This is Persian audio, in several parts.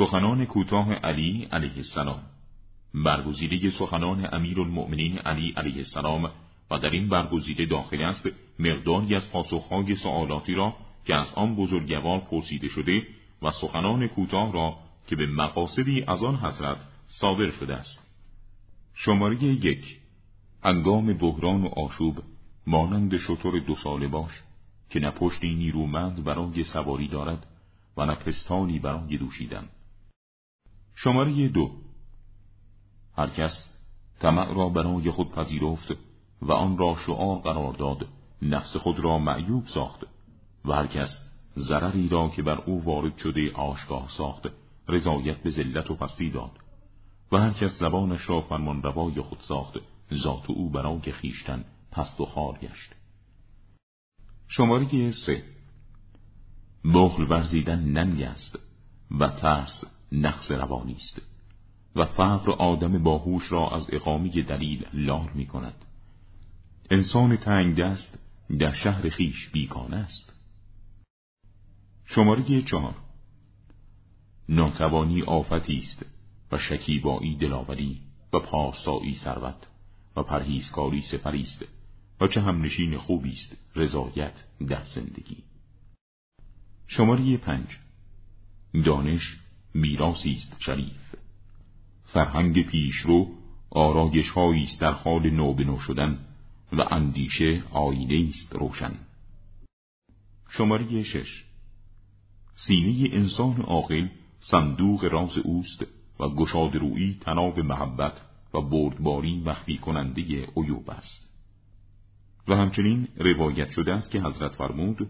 سخنان کوتاه علی علیه السلام. برگزیده سخنان امیر المؤمنین علی علیه السلام و در این برگزیده داخل است مقداری از پاسخهای سوالاتی را که از آن بزرگوار پرسیده شده و سخنان کوتاه را که به مقاصدی از آن حضرت صادر شده است. شماره یک انگام بحران و آشوب مانند شطور دو ساله باش که نه پشتی نیرومند برای سواری دارد و نه پستانی برای دوشیدن. شماره دو. هر کس طمع را برای خود پذیرفت و آن را شعار قرار داد نفس خود را معیوب ساخت و هر کس ضرری را که بر او وارد شده آشگاه ساخت رضایت به ذلت و پستی داد و هر کس زبانش را فرمان روای خود ساخت ذات او برای خیشتن پست و خار گشت. شماره سه. بخل ورزیدن ننگ است و ترس نقص روانی است و فقر آدم باهوش را از اقامی دلیل لار می کند انسان تنگ دست در شهر خیش بیگانه است. شماره چهار. ناتوانی آفتی است و شکیبایی دلاوری و پارسایی ثروت و پرهیزکاری سپری است و چه هم نشین خوبی است رضایت در زندگی. شماره پنج. دانش میراثی است شریف. فرهنگ پیشرو آرایش است در حال نو شدن و اندیشه آینه است روشن. شماره شش. سینه انسان عاقل صندوق راز اوست و گشاد روی تناب محبت و بردباری مخفی کننده عیوب است. و همچنین روایت شده است که حضرت فرمود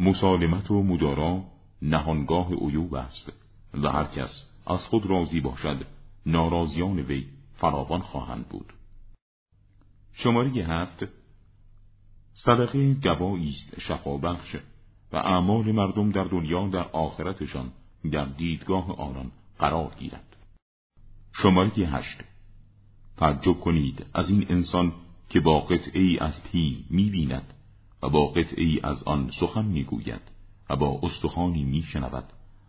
مسالمت و مدارا نهانگاه عیوب است. و هر کس از خود راضی باشد ناراضیان وی فراوان خواهند بود. شماره هفت. صدقه گوایی است شفابخش و اعمال مردم در دنیا در آخرتشان در دیدگاه آنان قرار گیرد. شماره هشت. تعجب کنید از این انسان که با قطعه ای از پی می‌بیند و با ای از آن سخن می‌گوید و با استخوانی میشنود.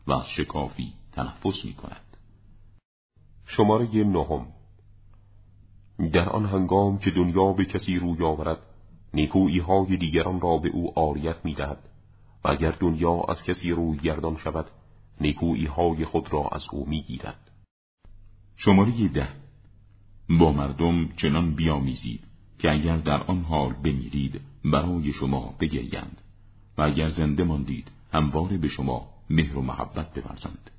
و از شکافی تنفس می‌کند. شماره نهم. در آن هنگام که دنیا به کسی روی آورد نیکویی های دیگران را به او آریت می‌دهد. و اگر دنیا از کسی روی گردان شود نیکویی های خود را از او می‌گیرد. شماره ده. با مردم چنان بیامیزید که اگر در آن حال بمیرید برای شما بگریند. و اگر زنده ماندید همواره به شما مهر و محبت بورزند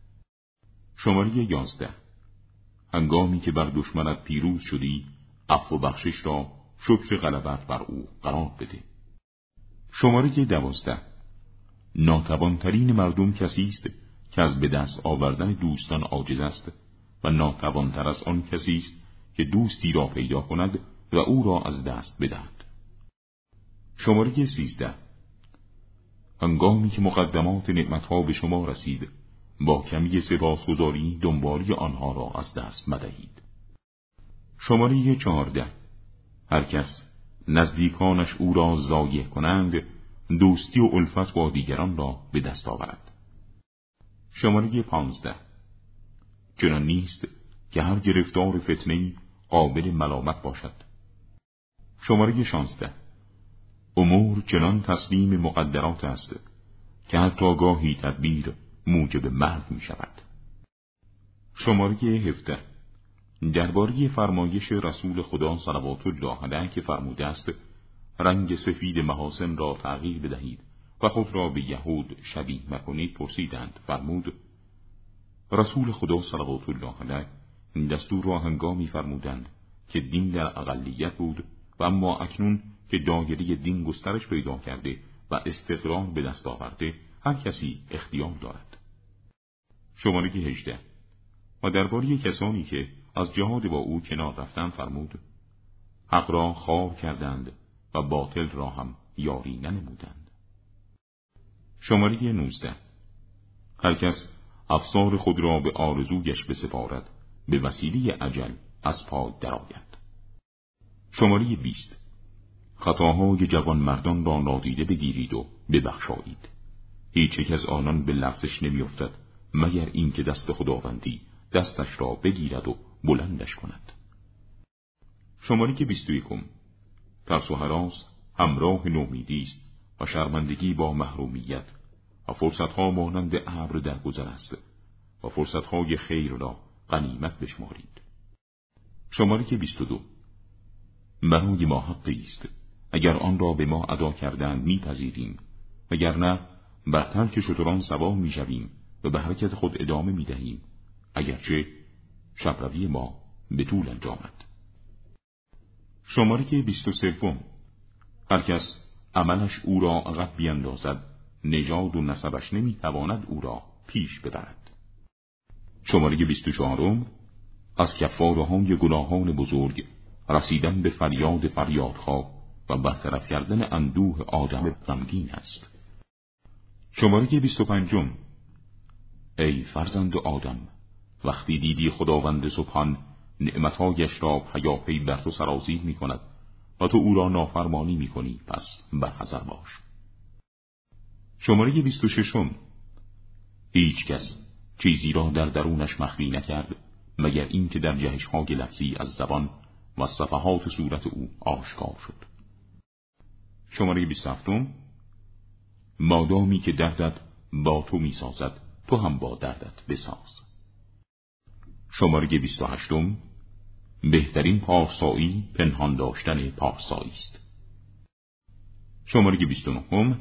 شماره یازده. هنگامی که بر دشمنت پیروز شدی عفو و بخشش را شکر غلبت بر او قرار بده. شماره دوازده. ناتوانترین مردم کسی است که از به دست آوردن دوستان عاجز است و ناتوانتر از آن کسی است که دوستی را پیدا کند و او را از دست بدهد. شماره سیزده. هنگامی که مقدمات نعمتها به شما رسید با کمی سپاسگزاری دنبالی آنها را از دست مدهید شماره چهارده. هر کس نزدیکانش او را زایه کنند دوستی و الفت با دیگران را به دست آورد. شماره پانزده. چنان نیست که هر گرفتار فتنه قابل ملامت باشد. شماره شانزده. امور چنان تسلیم مقدرات است که حتی گاهی تدبیر موجب مرگ می شود شماره هفته درباره فرمایش رسول خدا صلوات الله علیه که فرموده است رنگ سفید محاسن را تغییر بدهید و خود را به یهود شبیه مکنید پرسیدند. فرمود رسول خدا صلوات الله علیه دستور را هنگامی فرمودند که دین در اقلیت بود و اما اکنون که دایره دین گسترش پیدا کرده و استقرار به دست آورده هر کسی اختیار دارد. شماره هجده. و درباره کسانی که از جهاد با او کنار رفتن فرمود حق را خواب کردند و باطل را هم یاری ننمودند. شماره نوزده. هر کس افسار خود را به آرزویش بسپارد به وسیله عجل از پای درآید. شماره بیست. خطاهای جوان مردان را نادیده بگیرید و ببخشایید. هیچ یک از آنان به لفظش نمیافتد مگر اینکه دست خداوندی دستش را بگیرد و بلندش کند. شماری که بیست و یکم ترس و حراس همراه نومیدی است و شرمندگی با محرومیت و فرصتها مانند ابر در گذر است و فرصتهای خیر را غنیمت بشمارید. شماره که بیست و دو. برای ما حقی است. اگر آن را به ما ادا کردن میپذیریم. نه بر ترک شتران سوار می‌شویم و به حرکت خود ادامه می‌دهیم. اگرچه شبروی ما به طول انجامد. شماره که بیست و سوم. هر کس عملش او را عقب بیندازد نژاد و نسبش نمی‌تواند او را پیش ببرد. شماره بیست و چهارم. از کفاره های گناهان بزرگ رسیدن به فریاد فریادها و برطرف کردن اندوه آدم غمگین است. شماره بیست و پنجم ای فرزند آدم وقتی دیدی خداوند سبحان نعمتهایش را پیاپی بر تو سرازیر می کند و تو او را نافرمانی می کنی پس برحضر باش. شماره بیست و ششم. هیچ کس چیزی را در درونش مخفی نکرد مگر اینکه در جهش های لفظی از زبان و صفحات صورت او آشکار شد. شماره بیست هفتم. مادامی که دردت با تو می‌سازد تو هم با دردت بساز. شماره بیست و هشتم. بهترین پارسایی پنهان داشتن پارسایی است. شماره بیست و نهم.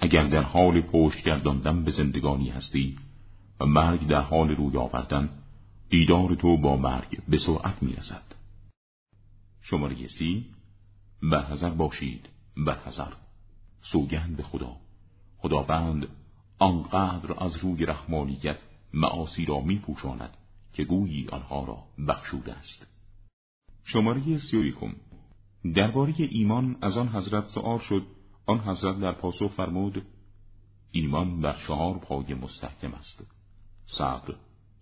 اگر در حال پشت گرداندن به زندگانی هستی و مرگ در حال روی آوردن دیدار تو با مرگ به سرعت می‌رسد. شماره سی. برحضر باشید. برحضر سوگند به خدا. خداوند آنقدر از روی رحمانیت معاصی را می پوشاند که گویی آنها را بخشوده است. شماره سی درباره ایمان از آن حضرت سؤال شد. آن حضرت در پاسخ فرمود ایمان بر چهار پای مستحکم است صبر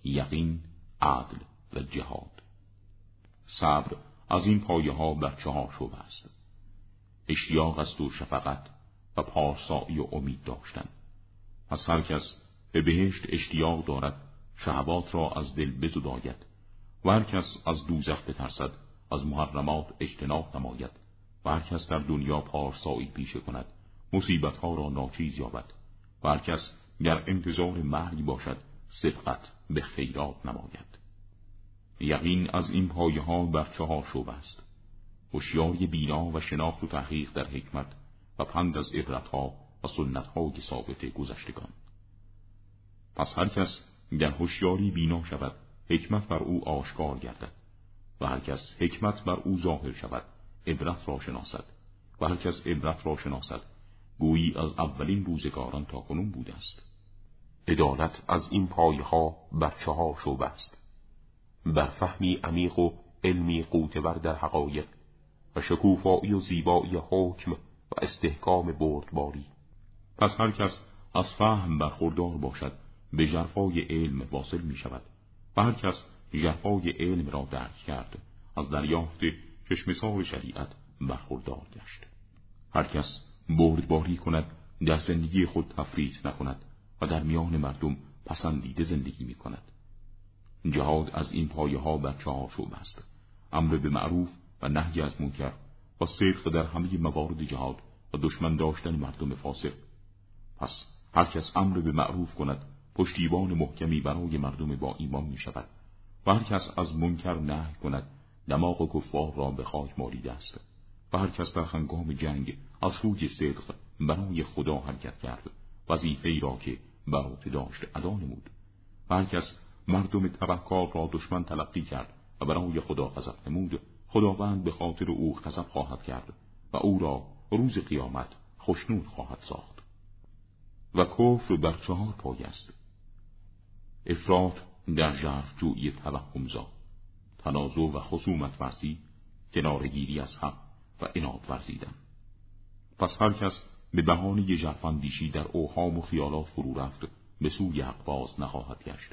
یقین عدل و جهاد. صبر از این پایه ها بر چهار شده است. اشتیاق است و شفقت و پارسایی و امید داشتن. پس هر کس به بهشت اشتیاق دارد شهوات را از دل بزداید. و هر کس از دوزخ بترسد از محرمات اجتناب نماید. و هر کس در دنیا پارسایی پیشه کند مصیبت ها را ناچیز یابد. و هر کس در انتظار مرگ باشد صدقت به خیرات نماید. یقین از این پایه ها بر چهار شعب است. هوشیاری بینا و شناخت و تحقیق در حکمت و پند از عبرتها و سنتهای ثابت گذشتگان. پس هر کس در هوشیاری بینا شود حکمت بر او آشکار گردد و هر کس حکمت بر او ظاهر شود عبرت را شناسد و هر کس عبرت را شناسد گویی از اولین روزگاران تا کنون بوده است. عدالت از این پایه ها بر چهار شعبه است. بر فهمی عمیق و علمی قوتور در حقایق و شکوفایی و زیبایی حکم و استحکام بردباری. پس هر کس از فهم برخوردار باشد به جرفای علم واصل می شود و هر کس جرفای علم را درک کرد از دریافت چشمسار شریعت برخوردار گشت. هر کس بردباری کند در زندگی خود تفریط نکند و در میان مردم پسندیده زندگی می کند جهاد از این پایه ها بر چهار شعب است. امر به معروف و نهی از منکر و صدق در همه موارد جهاد و دشمن داشتن مردم فاسق. پس هر کس امر به معروف کند پشتیبان محکمی برای مردم با ایمان می شود و هر کس از منکر نه کند دماغ کفار را به خاک مالیده است و هر کس در هنگام جنگ از روی صدق برای خدا حرکت کرد وظیفه ای را که بر داشت ادا نمود و هر کس مردم تبهکار را دشمن تلقی کرد و برای خدا غضب نمود. خداوند به خاطر او غضب خواهد کرد و او را روز قیامت خشنود خواهد ساخت. و کفر بر چهار پای است. افراد در جرف جویی توهمزا تنازع و خصومت ورزی کنارگیری از حق و اناد ورزیدن. پس هر کس به بهانه ژرفاندیشی در اوهام و خیالات فرو رفت به سوی حق باز نخواهد گشت.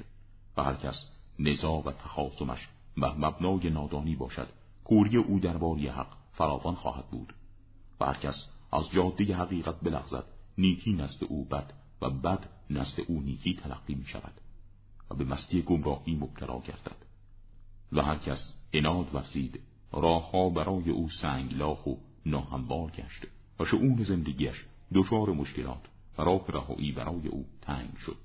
و هر کس نزا و تخاصمش بر مبنای نادانی باشد کوری او درباری حق فراوان خواهد بود و هر کس از جاده حقیقت بلغزد نیکی نزد او بد و بد نزد او نیکی تلقی می شود و به مستی گمراهی مبتلا گردد و هر کس اناد ورزید راهها برای او سنگلاخ و ناهموار گشت و شعون زندگیش دچار مشکلات و راه رهایی برای او تنگ شد.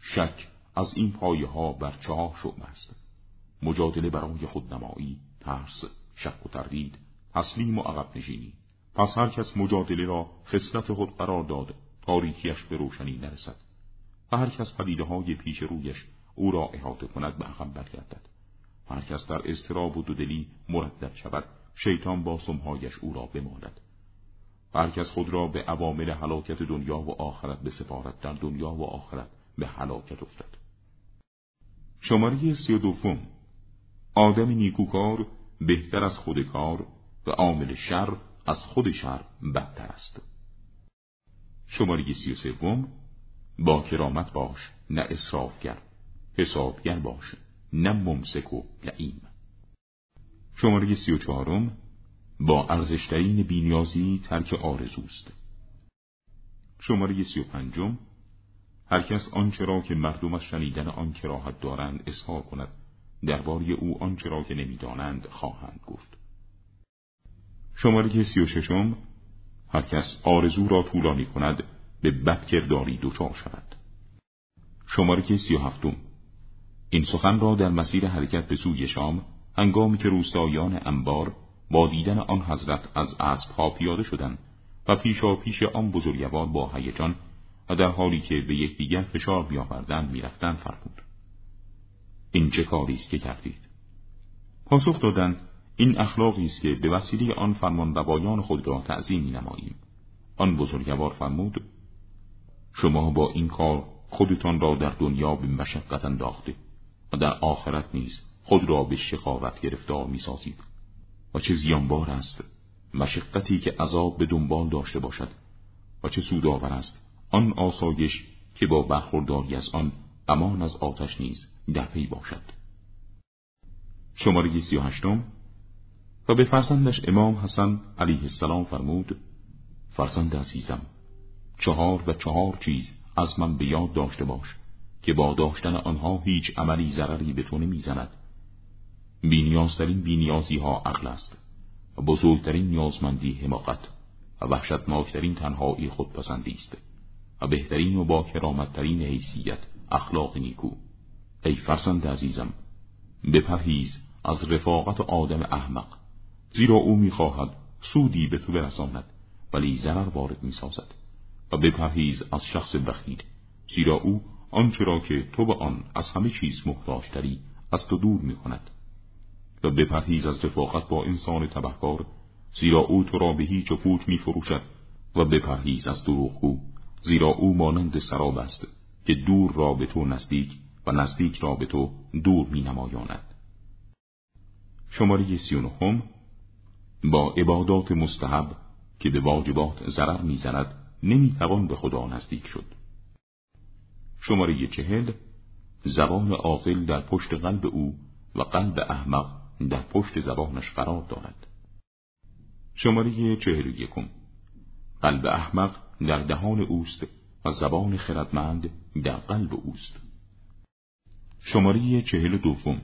شک از این پایه ها بر چهار شعب است. مجادله برای خودنمایی ترس شک و تردید تسلیم و عقب نشینی. پس هر کس مجادله را خصلت خود قرار داد تاریکیش به روشنی نرسد. و هر کس پدیده های پیش رویش او را احاطه کند به عقب برگردد. هر کس در اضطراب و دودلی مردد شود شیطان با سمهایش او را بماند. هر کس خود را به عوامل هلاکت دنیا و آخرت به سفارت در دنیا و آخرت به هلاکت افتد. شماره سی و دوم. آدم نیکوکار بهتر از خود کار و عامل شر از خود شر بدتر است. شماره سی و سوم با کرامت باش نه اصرافگر حسابگر باش نه ممسک و لعیم شماره سی و چهارم با ارزشترین بینیازی ترک آرزوست. شماره سی و پنجم هر کس آنچه را که مردم از شنیدن آن کراهت دارند اظهار کند. درباره او آنچه را که نمی‌دانند خواهند گفت. شماره سی و ششم هر کس آرزو را طولانی کند به بدکرداری دچار شود. شماره سی و هفتم این سخن را در مسیر حرکت به سوی شام هنگامی که روستایان انبار با دیدن آن حضرت از اسبها پیاده شدند و پیشا پیش آن بزرگوار با هیجان و در حالی که به یکدیگر فشار بیاوردند می‌رفتند فرمود. این چه کاری است که کردید؟ پاسخ دادند این اخلاقی است که به وسیله آن فرمان روایان خود را تعظیم نماییم آن بزرگوار فرمود شما با این کار خودتان را در دنیا به مشقت انداخته و در آخرت نیز خود را به شقاوت گرفتار می‌سازید. و چه زیانبار است مشقتی که عذاب به دنبال داشته باشد و چه سودآور است آن آسایش که با برخورداری از آن امان از آتش نیز در پی باشد. شماره سی و هشتم. و به فرزندش امام حسن علیه السلام فرمود فرزند عزیزم چهار و چهار چیز از من به یاد داشته باش که با داشتن آنها هیچ عملی ضرری به تو نمی‌زند. بینیازترین بینیازی ها عقل است بزرگترین نیازمندی حماقت و وحشتناکترین تنهایی خودپسندی است و بهترین و با کرامتترین حیثیت اخلاق نیکو. ای فرزند عزیزم بپرهیز از رفاقت آدم احمق. زیرا او می‌خواهد سودی به تو برساند ولی ضرر وارد می‌سازد. و بپرهیز از شخص بخیل زیرا او آنچه را که تو به آن از همه چیز محتاجتری از تو دور می‌کند. و بپرهیز از رفاقت با انسان تبهکار زیرا او تو را به هیچ و پوچ می فروشد و بپرهیز از دروغگو زیرا او مانند سراب است که دور را به تو نزدیک و نزدیک را به تو دور می نمایاند. شماره سی با عبادات مستحب که به واجبات ضرر می‌زند نمی‌توان به خدا نزدیک شد. شماره چهل زبان عاقل در پشت قلب او و قلب احمق در پشت زبانش قرار دارد. شماره چهل یکم قلب احمق در دهان اوست و زبان خردمند در قلب اوست. شماره چهل دوم.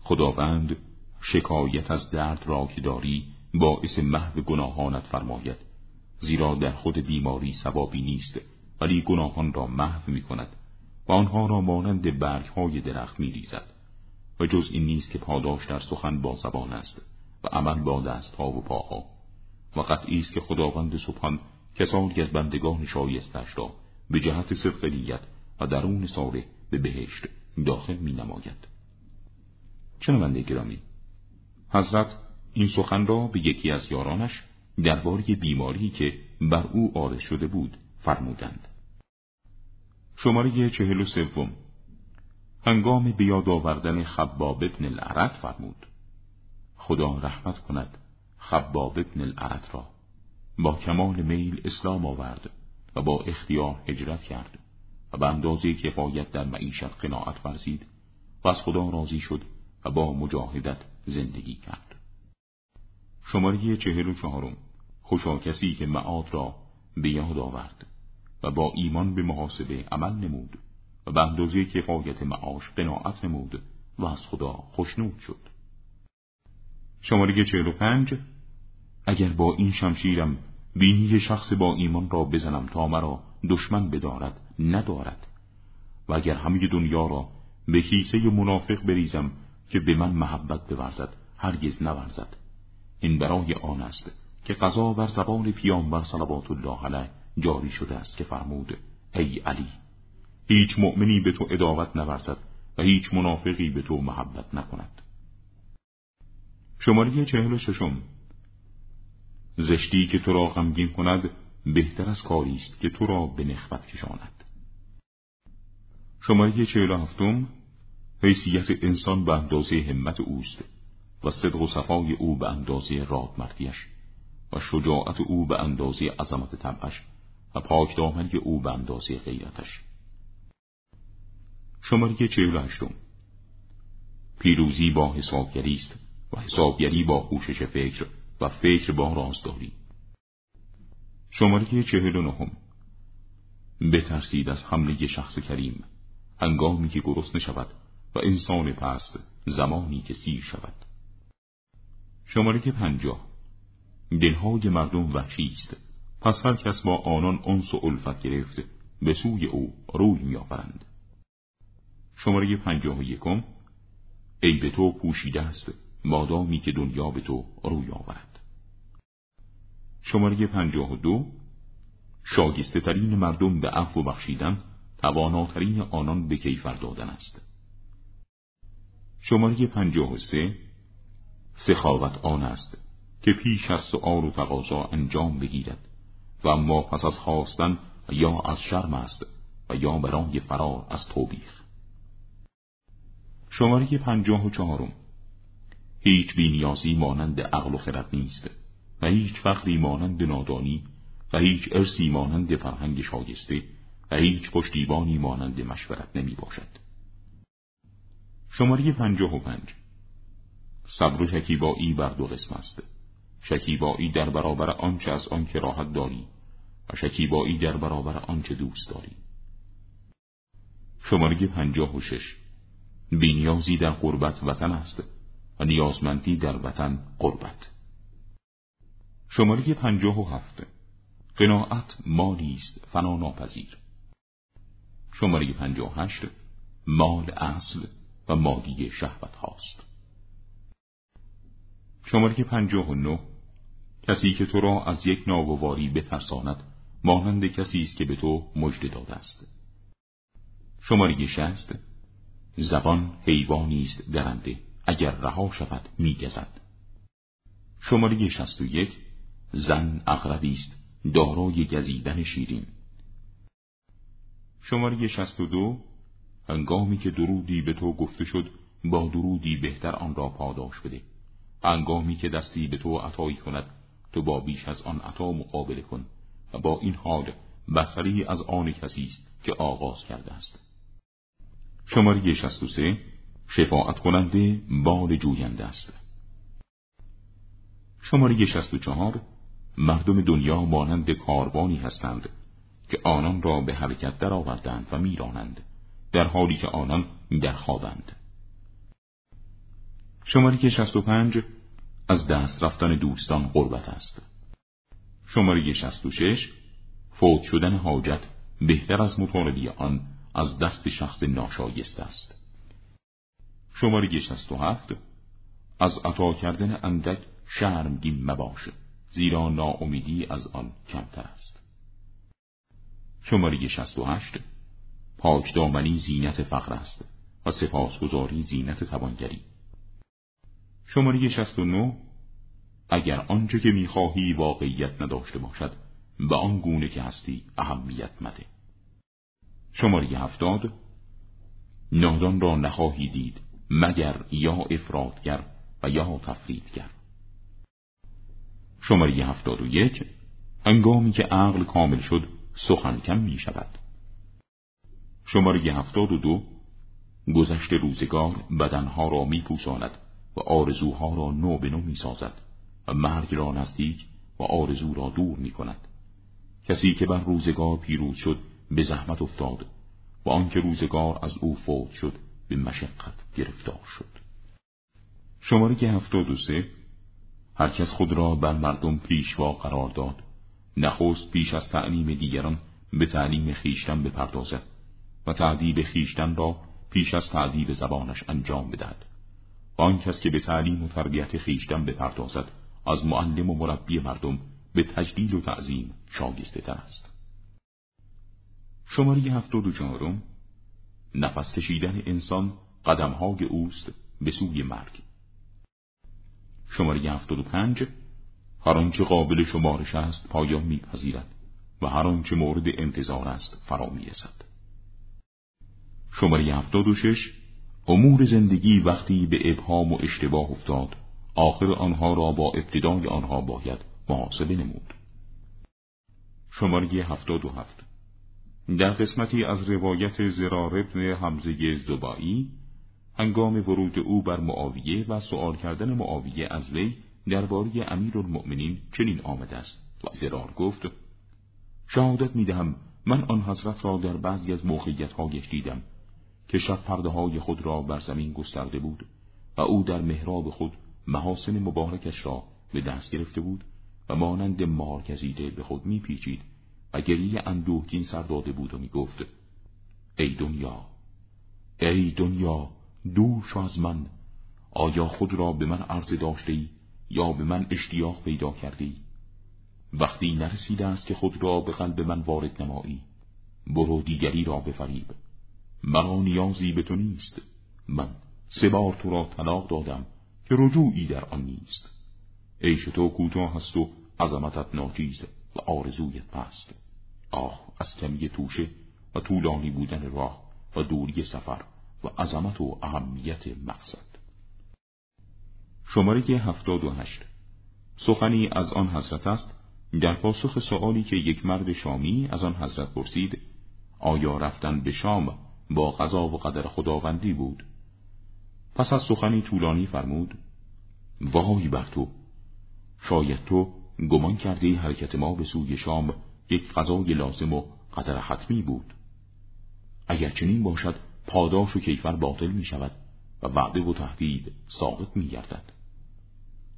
خداوند شکایت از درد را که داری باعث محو گناهانت فرماید زیرا در خود بیماری ثوابی نیست ولی گناهان را محو می کند و آنها را مانند برگ های درخت می ریزد و جز این نیست که پاداش در سخن با زبان است و عمل با دست ها و پاها. و قطعی است که خداوند سبحان کسانی از بندگان شایستش را به جهت صدق نیت و درون ساله به بهشت داخل می نماید. چنانده گرامی حضرت این سخن را به یکی از یارانش درباره بیماری که بر او آرز شده بود فرمودند. شماره چهل و سوم. هنگام بیاد آوردن خباب ابن العرد فرمود. خدا رحمت کند خباب ابن العرد را. با کمال میل اسلام آورد و با اختیار هجرت کرد. و به اندازه کفایت در معیشت قناعت ورزید و از خدا راضی شد و با مجاهدت زندگی کرد. شماره چهل و چهارم. خوشا کسی که معاد را به یاد آورد و با ایمان به محاسبه عمل نمود و به اندازه کفایت معاش قناعت نمود و از خدا خوشنود شد. شماره چهل و پنج. اگر با این شمشیرم بینی شخص با ایمان را بزنم تا مرا دشمن بدارد ندارد. و اگر همه دنیا را به کیسه منافق بریزم که به من محبت بورزد هرگز نورزد. این برای آن است که قضا بر زبان پیامبر صلوات الله علیه جاری شده است که فرمود ای علی هیچ مؤمنی به تو اداوت نورزد و هیچ منافقی به تو محبت نکند. شماره چهل ششم. زشتی که تو را غمگین کند بهتر از کاری است که تو را به نخبت کشاند. شماره چهل هفتم حیثیت انسان به اندازه همت اوست و صدق و صفای او به اندازه رادمردیش و شجاعت او به اندازه عظمت طبعش و پاک دامنی او به اندازه غیرتش. شماره چهل هشتم پیروزی با حسابگری است و حسابگری با پوشش فکر و فکر با رازداری شماره چهل و نهم. بترسید از حمله شخص کریم. هنگامی که گرسنه شود و انسان پست زمانی که سیر شود. شماره پنجاه. دلهای مردم وحشی است. پس هر کس با آنان انس و الفت گرفت به سوی او روی میآورند. شماره پنجاه و یکم. ای به تو پوشیده است مادامی که دنیا به تو روی آورد. شماره پنجاه و دو شاگسته ترین مردم به عفو بخشیدن تواناترین آنان به کیفر دادن است. شماره پنجاه و سه سخاوت آن است که پیش از سؤال و تقاضا انجام بگیرد و اما پس از خواستن یا از شرم است و یا برای فرار از توبیخ. شماره پنجاه و چهارم هیچ بینیازی مانند عقل و خرد نیست. و هیچ فخری مانند نادانی و هیچ ارسی مانند فرهنگ شایسته و هیچ پشتیبانی مانند مشورت نمی باشد. شماره پنجاه و پنج صبر و شکیبایی بر دو قسم است. شکیبایی در برابر آنچه از آنکه راحت داری و شکیبایی در برابر آنچه دوست داری. شماره پنجاه و شش بینیازی در قربت وطن است و نیازمندی در وطن قربت. شماره پنجاه و هفت. قناعت مالی است فنا ناپذیر. شماره پنجاه هشت مال اصل و مادی شهوت هاست. شماره پنجاه و نه کسی که تو را از یک ناگواری بترساند مانند کسی است که به تو مژده داده است. شماره شست زبان حیوانی است درنده اگر رها شود میگزد. شماره شست و یک زن اغربی است. دارای گزیدن شیرین. شماره شست و دو. هنگامی که درودی به تو گفته شد با درودی بهتر آن را پاداش بده. هنگامی که دستی به تو عطایی کند تو با بیش از آن عطا مقابله کن و با این حال بهتری از آن کسی است که آغاز کرده است. شماره شست و سه. شفاعت کننده بال جوینده است. شماره شست و چهار. مردم دنیا مانند کاروانی هستند که آنان را به حرکت درآوردند و میرانند در حالی که آنان در خوابند شماره که شست و پنج از دست رفتن دوستان قربت است. شماره شست و شش فوت شدن حاجت بهتر از مطالبی آن از دست شخص ناشایست است. شماره شست و هفت از عطا کردن اندک شرمگین مباشه زیرا ناامیدی از آن کمتر است. شماره 68 پاک دامنی زینت فقر است و سپاسگزاری زینت توانگری. شماره 69 اگر آنچه که می‌خواهی واقعیت نداشته باشد به آن گونه که هستی اهمیت مده. شماره هفتاد. نادان را نخواهی دید مگر یا افرادگر و یا تفریدگر شماره 71 انگامی که عقل کامل شد سخن کم می شود شماره 72 گذشت روزگار بدنها را می پوساند و آرزوها را نو به نو می سازد و مرگ را نزدیک و آرزو را دور می کند کسی که بر روزگار پیروز شد به زحمت افتاد و آنکه روزگار از او فوت شد به مشقت گرفتار شد. شماره 73 هرکس خود را بر مردم پیشوا قرار داد. نخست پیش از تعلیم دیگران به تعلیم خیشتن بپردازد و تعدیب خیشتن را پیش از تعدیب زبانش انجام بدهد. آن کس که به تعلیم و تربیت خیشتن بپردازد از معلم و مربی مردم به تجلیل و تعظیم شاگسته تر است. شماره هفتاد و چهارم. نفس کشیدن انسان قدمهای اوست به سوی مرگ. شماره هفتاد و پنج هر آنچه قابل شمارش است پایان میپذیرد و هر آنچه مورد انتظار است فرا می‌رسد. شماره هفتاد و شش امور زندگی وقتی به ابهام و اشتباه افتاد آخر آنها را با ابتدای آنها باید محاسبه نمود. شماره هفتاد و هفت در قسمتی از روایت زرار ابن حمزه زبایی هنگام ورود او بر معاویه و سؤال کردن معاویه از وی درباره امیر المؤمنین چنین آمده است و زرار گفت شهادت می‌دهم من آن حضرت را در بعضی از موقعیت دیدم که شب پرده های خود را بر زمین گسترده بود و او در محراب خود محاسن مبارکش را به دست گرفته بود و مانند مار گزیده به خود میپیچید و گریه اندوهگین سر داده بود و می‌گفت ای دنیا ای دنیا دور شو از من. آیا خود را به من عرض داشته ای یا به من اشتیاق پیدا کرده ای وقتی نرسیده است که خود را به قلب من وارد نمایی برو دیگری را بفریب. مرا نیازی به تو نیست. من سه بار تو را طلاق دادم که رجوعی در آن نیست. عیش تو کوتاه هست و عظمتت ناچیز و آرزویت پست آه از کمی توشه و طولانی بودن راه و دوری سفر. و عظمت و اهمیت مقصد. شماره هفتاد و هشت. سخنی از آن حضرت است در پاسخ سؤالی که یک مرد شامی از آن حضرت پرسید آیا رفتن به شام با قضا و قدر خداوندی بود؟ پس از سخنی طولانی فرمود وای بر تو شاید تو گمان کرده حرکت ما به سوی شام یک قضای لازم و قدر حتمی بود. اگر چنین باشد پاداش و کیفر باطل می شود و وعده و تهدید ثابت می گردد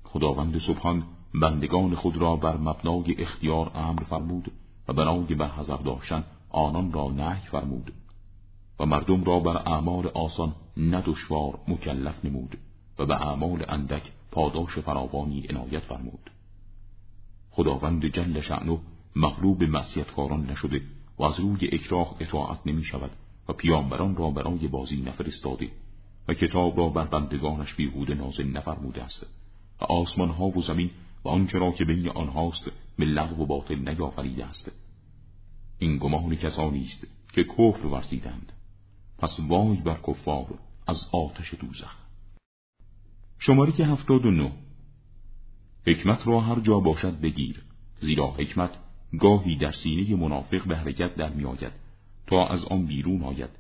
خداوند سبحان بندگان خود را بر مبنای اختیار امر فرمود و برای برحضر داشتن آنان را نهی فرمود و مردم را بر اعمال آسان ندشوار مکلف نمود و به اعمال اندک پاداش فراوانی عنایت فرمود. خداوند جل شعنو مغلوب معصیتکاران نشده و از روی اکراه اطاعت نمی شود پیامبران را برای بازی نفرستاده و کتاب را بر بندگانش بیهوده نازل نفرموده است و آسمان ها و زمین و آنچه را که بین آنهاست به و باطل نیافریده است. این گمان کسانی است که کفر ورزیدند. پس وای بر کفار از آتش دوزخ. شماری که هفتاد و نو حکمت را هر جا باشد بگیر زیرا حکمت گاهی در سینه منافق به حرکت در میآید. تا از آن بیرون آید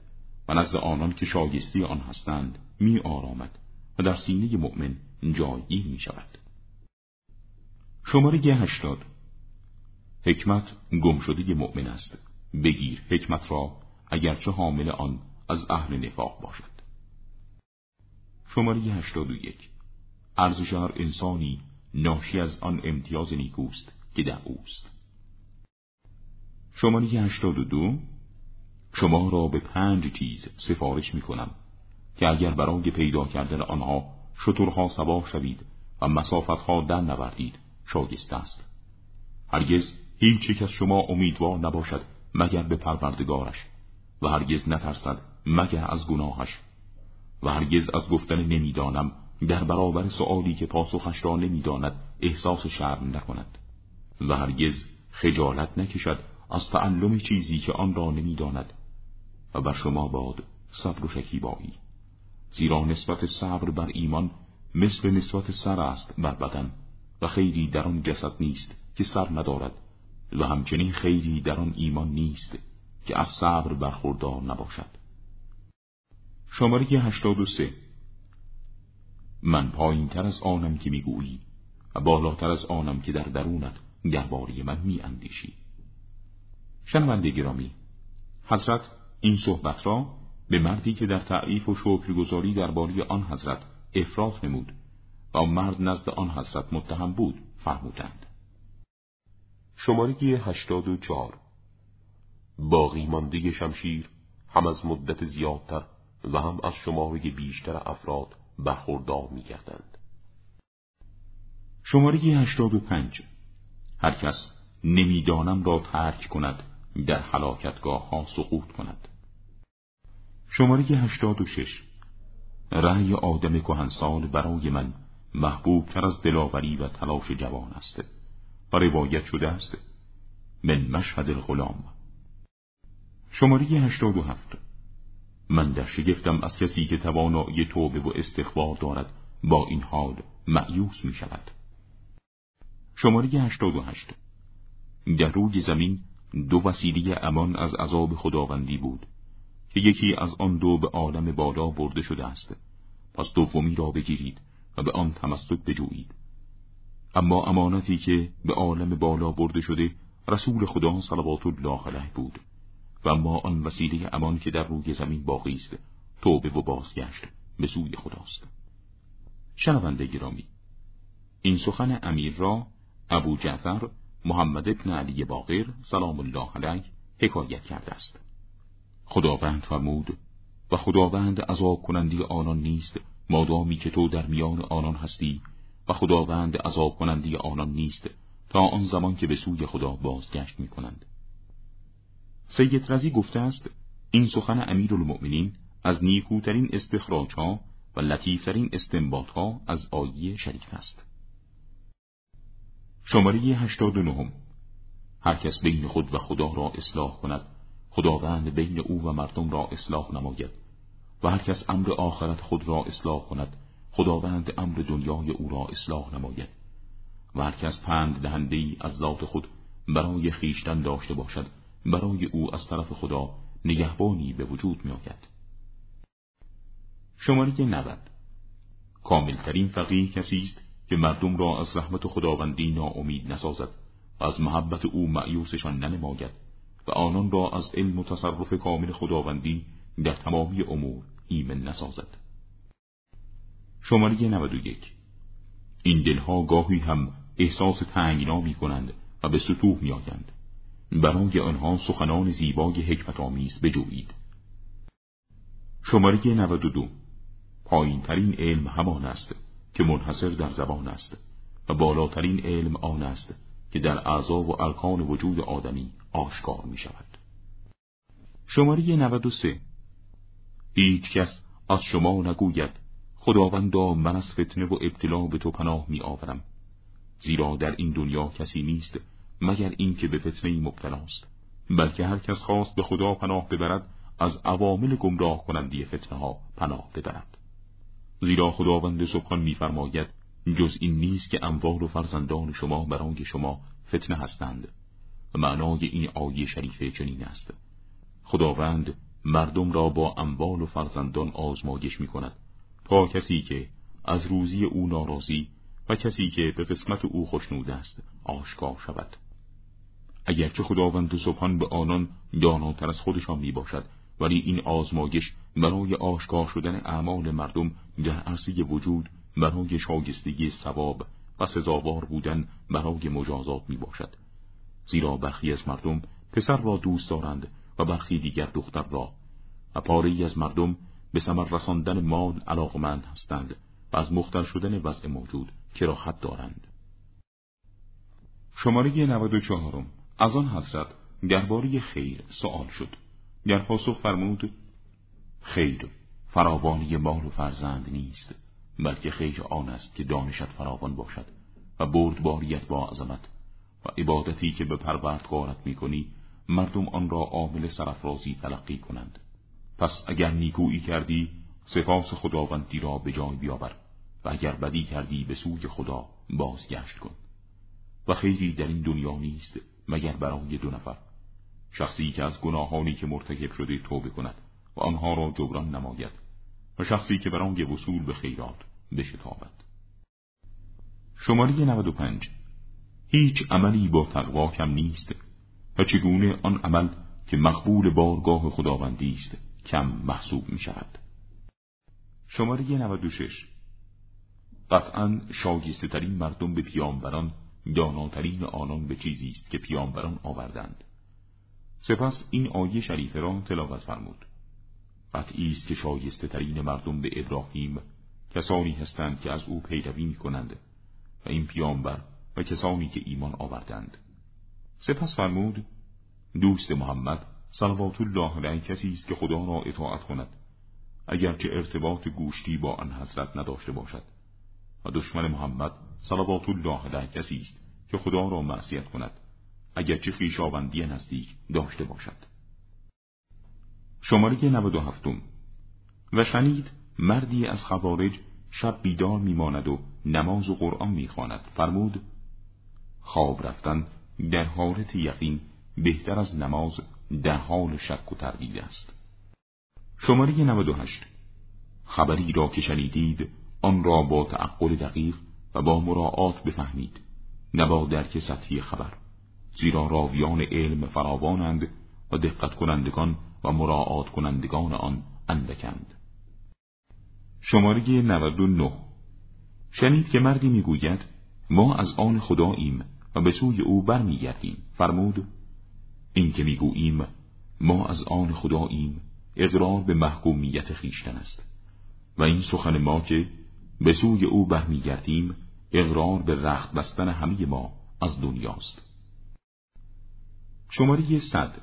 و نزد آنان که شایستی آن هستند می آرامد و در سینه مؤمن جایگیر می شود. شماره هشتاد. حکمت گم شده مؤمن است. بگیر حکمت را اگرچه حامل آن از اهل نفاق باشد. شماره هشتاد و یک. ارزش هر انسانی ناشی از آن امتیاز نیکوست که در اوست. شماره هشتاد و دو. شما را به پنج چیز سفارش می کنم که اگر برای پیدا کردن آنها شطورها سبا شوید و مسافتها در نوردید شاگست است. هرگز هیچ یک از شما امیدوار نباشد مگر به پروردگارش و هرگز نترسد مگر از گناهش و هرگز از گفتن نمی‌دانم در برابر سؤالی که پاسخش را نمی‌داند احساس شرم نکند و هرگز خجالت نکشد از تعلم چیزی که آن را نمی‌داند. و بر شما باد صبر و شکیبایی. زیرا نسبت صبر بر ایمان مثل نسبت سر است بر بدن و خیلی در آن جسد نیست که سر ندارد و همچنین خیلی در آن ایمان نیست که از صبر برخوردار نباشد. شماره هشتاد و سه. من پایین تر از آنم که می‌گویی و بالاتر از آنم که در درونت درباره من می اندیشی شنونده گرامی حضرت این صحبت را به مردی که در تعریف و شکرگزاری درباره آن حضرت افراط نمود و مرد نزد آن حضرت متهم بود فرمودند. شماره هشتاد و چار باقی مانده شمشیر هم از مدت زیادتر و هم از شماره بیشتر افراد برخوردار می گردند. شماره هشتاد و پنج. هر کس نمی‌دانم را ترک کند در حلاکتگاه ها سقوط کند. شماره هشتاد و شش. رأی آدم کهنسال برای من محبوب تر از دلاوری و تلاش جوان است. و روایت شده است. من مشهد الغلام. شماره هشتاد و هفت. من در شگفتم از کسی که توانایی توبه و استخبار دارد با این حال معیوس می شود. شماره هشتاد و هشت. در روی زمین دو وسیله امان از عذاب خداوندی بود. که یکی از آن دو به عالم بالا برده شده است. پس دومی را بگیرید و به آن تمسک بجویید. اما امانتی که به عالم بالا برده شده رسول خدا صلوات الله علیه بود و اما آن وسیله امان که در روی زمین باقی است توبه و بازگشت به سوی خداست. شنونده گرامی این سخن امیر را ابو جعفر محمد ابن علی باقر سلام الله علیه حکایت کرده است. خداوند فرمود و خداوند عذاب کنندی آنان نیست مادامی که تو در میان آنان هستی و خداوند عذاب کنندی آنان نیست تا آن زمان که به سوی خدا بازگشت می کنند. سید رزی گفته است این سخن امیر المؤمنین از نیکوترین استخراج ها و لطیفترین استنباط ها از آیه شریف است. شماره 89 هر کس بین خود و خدا را اصلاح کند خداوند بین او و مردم را اصلاح نماید و هر کس امر آخرت خود را اصلاح کند خداوند امر دنیای او را اصلاح نماید و هر کس پند دهنده از ذات خود برای خیشتن داشته باشد برای او از طرف خدا نگهبانی به وجود می آید. شماره 90 کاملترین فقیه کسی است که مردم را از رحمت خداوندی ناامید نسازد و از محبت او معیوسشان ننماید و آنان را از علم و تصرف کامل خداوندی در تمامی امور ایمن نسازد. شماره 91 این دلها گاهی هم احساس تنگنا می کنند و به سطوح می آیند. برای آنها سخنان زیبای حکمت آمیز بجویید. شماره 92 پایین ترین علم همان است که منحصر در زبان است و بالاترین علم آن است که در اعضا و ارکان وجود آدمی آشکار می شود. شماره 93 هیچ کس از شما نگوید خداوندا من از فتنه و ابتلا به تو پناه می آورم زیرا در این دنیا کسی نیست مگر اینکه به فتنه مبتلاست بلکه هر کس خواست به خدا پناه ببرد از عوامل گمراه کنندی فتنه ها پناه ببرد. زیرا خداوند سبحان میفرماید جز این نیست که اموال و فرزندان شما برای شما فتنه هستند و معنای این آیه شریفه چنین است. خداوند مردم را با اموال و فرزندان آزمایش می کند تا کسی که از روزی او ناراضی و کسی که به قسمت او خوشنود است آشکار شود. اگرچه خداوند سبحان به آنان داناتر از خودشان می باشد ولی این آزمایش برای آشکار شدن اعمال مردم در عرصه وجود برای شایستگی ثواب و سزاوار بودن برای مجازات می باشد زیرا برخی از مردم پسر را دوست دارند و برخی دیگر دختر را. و پاره از مردم به ثمر رساندن مال علاقمند هستند و از مختل شدن وضع موجود کراحت دارند. شماره 94 از آن حضرت درباره خیر سوال شد. در پاسخ فرمود خیر فراوانی مال و فرزند نیست. بلکه خیر آن است که دانشت فراوان باشد و بردباریت با عظمت و عبادتی که به پروردگارت می‌کنی مردم آن را عامل سرفرازی تلقی کنند. پس اگر نیکویی کردی سپاس خداوندی را به جای بیاور و اگر بدی کردی به سوی خدا بازگشت کن. و خیری در این دنیا نیست مگر برای دو نفر. شخصی که از گناهانی که مرتکب شده توبه کند و آنها را جبران نماید و شخصی که برای وصول به خیرات بشتابد شماره 95 هیچ عملی با تقوا کم نیست و چگونه آن عمل که مقبول بارگاه خداوندی است کم محسوب می شود شماره 96 قطعا شاگسته ترین مردم به پیامبران داناترین آنان به چیزی است که پیامبران آوردند. سپس این آیه شریفه را تلاوت فرمود. قطعی است که شایسته ترین مردم به ابراهیم کسانی هستند که از او پیروی می کنند و این پیامبر و کسانی که ایمان آوردند. سپس فرمود دوست محمد صلوات الله علیه کسی است که خدا را اطاعت کند اگرچه ارتباط گوشتی با آن حضرت نداشته باشد. و دشمن محمد صلوات الله علیه کسی است که خدا را معصیت کند اگرچه خویشاوندی نزدیک داشته باشد. شماره 97 و شنید مردی از خوارج شب بیدار میماند و نماز و قرآن می‌خواند. فرمود خواب رفتن در حالت یقین بهتر از نماز در حال شک و تردید است. شماره 98 خبری را که شنیدید آن را با تعقل دقیق و با مراعات بفهمید. نه با درک سطحی خبر زیرا راویان علم فراوانند و دقت کنندگان و مراعات کنندگان آن اندکند. شماره 99 شنید که مردی می‌گوید ما از آن خداییم و به سوی او برمیگردیم. فرمود این که می‌گوییم ما از آن خداییم. اقرار به محکومیت خیشتن است. و این سخن ما که به سوی او برمیگردیم اقرار به رخت بستن همه ما از دنیاست شماره صد.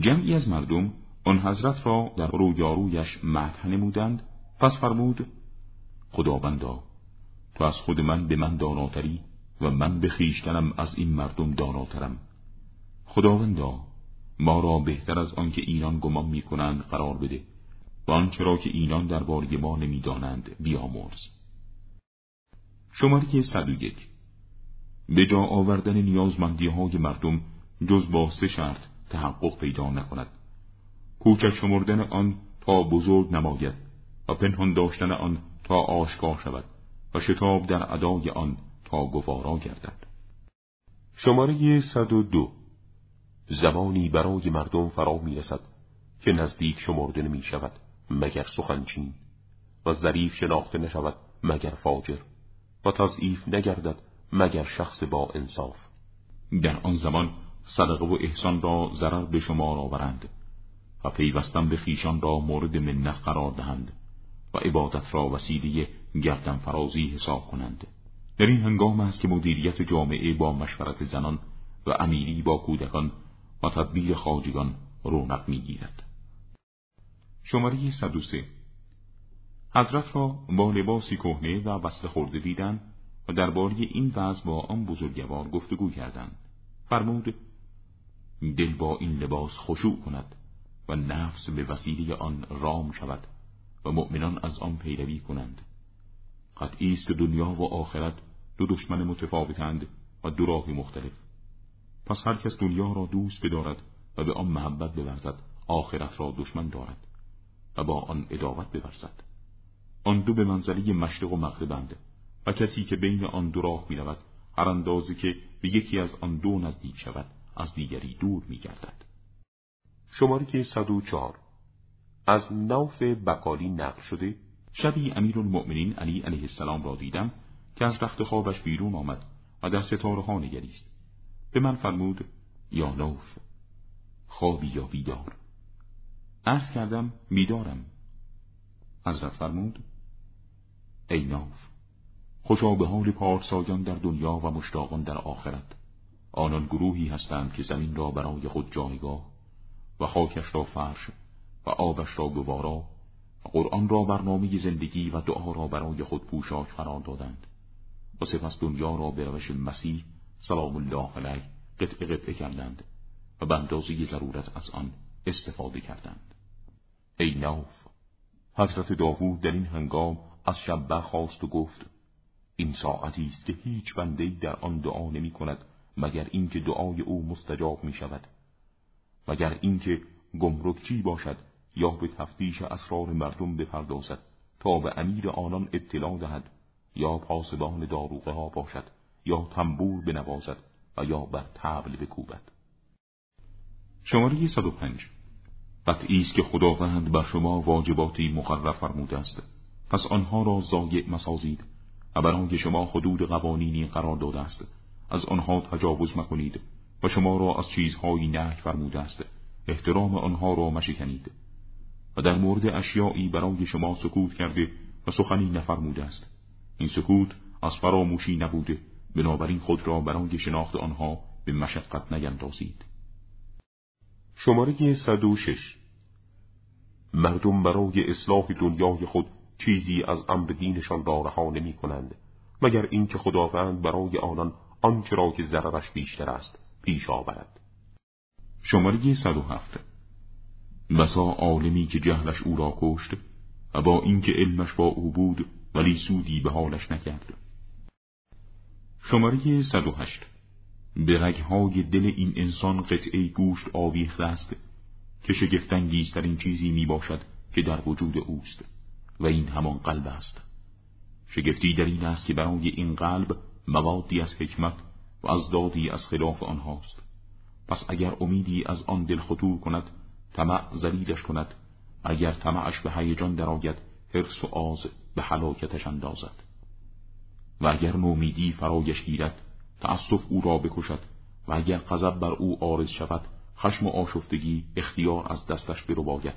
جمعی از مردم آن حضرت را در رویارویش مدح نمودند پس فرمود خداوندا تو از خود من به من داناتری و من به خیشتنم از این مردم داناترم. خداوندا ما را بهتر از آنکه اینان گمان می‌کنند قرار بده و آنچه را که اینان درباره ما نمی‌دانند بیامرز. شماره 101 به جا آوردن نیازمندی های مردم جز با سه شرط تحقق پیدا نکند. کوچک شمردن آن تا بزرگ نماید. و پنهان داشتن آن تا آشکار شود و شتاب در ادای آن تا گوارا گردد. شماره 102 زمانی برای مردم فرا می رسد که نزدیک شمرده نمی شود مگر سخنچین و ظریف شناخته نشود مگر فاجر و تضعیف نگردد مگر شخص با انصاف. در آن زمان صدقه و احسان را ضرر به شما آورند و پیوستن به خیشان را مورد منت قرار دهند. و عبادت را وسیله گردن فرازی حساب کنند. در این هنگام است که مدیریت جامعه با مشورت زنان و امیری با کودکان و تدبیر خاجگان رونق می‌گیرد. شماره 103 حضرت را با لباسی کهنه و وصل خورده دیدند و درباره این وضع با آن بزرگوار گفتگو کردند. فرمود دل با این لباس خشوع کند و نفس به وسیله آن رام شود. و مؤمنان از آن پیروی کنند. قطعی است که دنیا و آخرت دو دشمن متفاوتند و دو راه مختلف. پس هر کس دنیا را دوست بدارد و به آن محبت بورزد آخرت را دشمن دارد و با آن اداوت بورزد. آن دو به منزله مشرق و مغربند و کسی که بین آن دو راه می رود هر اندازه که به یکی از آن دو نزدیک شود از دیگری دور می گردد شماره که 104 از نوف بقالی نقل شده. شبی امیر المؤمنین علی علیه السلام را دیدم که از رخت خوابش بیرون آمد و در ستاره ها نگریست. به من فرمود یا نوف خوابی یا بیدار؟ عرض کردم بیدارم. حضرت فرمود ای نوف خوشا به حال پارسایان در دنیا و مشتاقان در آخرت. آنان گروهی هستند که زمین را برای خود جایگاه و خاکش را فرش و آبش را گوارا و قرآن را برنامه زندگی و دعا را برای خود پوشاک قرار دادند. و سپس دنیا را به روش مسیح سلام الله علیه قطع قطعه کردند و به اندازه ضرورت از آن استفاده کردند. ای نوف حضرت داوود در این هنگام از شب برخواست و گفت این ساعتی است که هیچ بنده در آن دعا نمی کند مگر اینکه دعای او مستجاب می شود مگر اینکه گمرکچی باشد؟ یا به تفتیش اسرار مردم بپردازد تا به امیر آنان اطلاع دهد یا پاسبان داروغه ها باشد یا تنبور بنوازد و یا بر تبل بکوبد. شماره 105 قطعی است که خداوند بر شما واجباتی مقرر فرموده است. پس آنها را ضایع مسازید و برای شما حدود قوانینی قرار داده است. از آنها تجاوز مکنید و شما را از چیزهایی نه فرموده است. احترام آنها را مشکنید و در مورد اشیایی برای شما سکوت کرده و سخنی نفرموده است. این سکوت از فراموشی نبوده بنابراین خود را برای شناخت آنها به مشقت نیندازید. شماره 106 مردم برای اصلاح دنیای خود چیزی از امر دینشان را رها نمی کنند مگر اینکه خداوند برای آنان آنچه را که ضررش بیشتر است پیش آورد. شماره 107 بسا عالمی که جهلش او را کشت و با اینکه علمش با او بود ولی سودی به حالش نکرد. شماره 108 به رگهای دل این انسان قطعه گوشت آویخته است که شگفتانگیزترین چیزی می باشد که در وجود اوست و این همان قلب است. شگفتی در این است که برای این قلب موادی از حکمت و از دادی از خلاف آنهاست. پس اگر امیدی از آن دل خطور کند طمع زلیدش کند. اگر طمعش به هیجان درآید حرس و آز به حلاکتش اندازد. و اگر نومیدی فرایش گیرد تأسف او را بکشد. و اگر غضب بر او آرز شود خشم و آشفتگی اختیار از دستش برو باید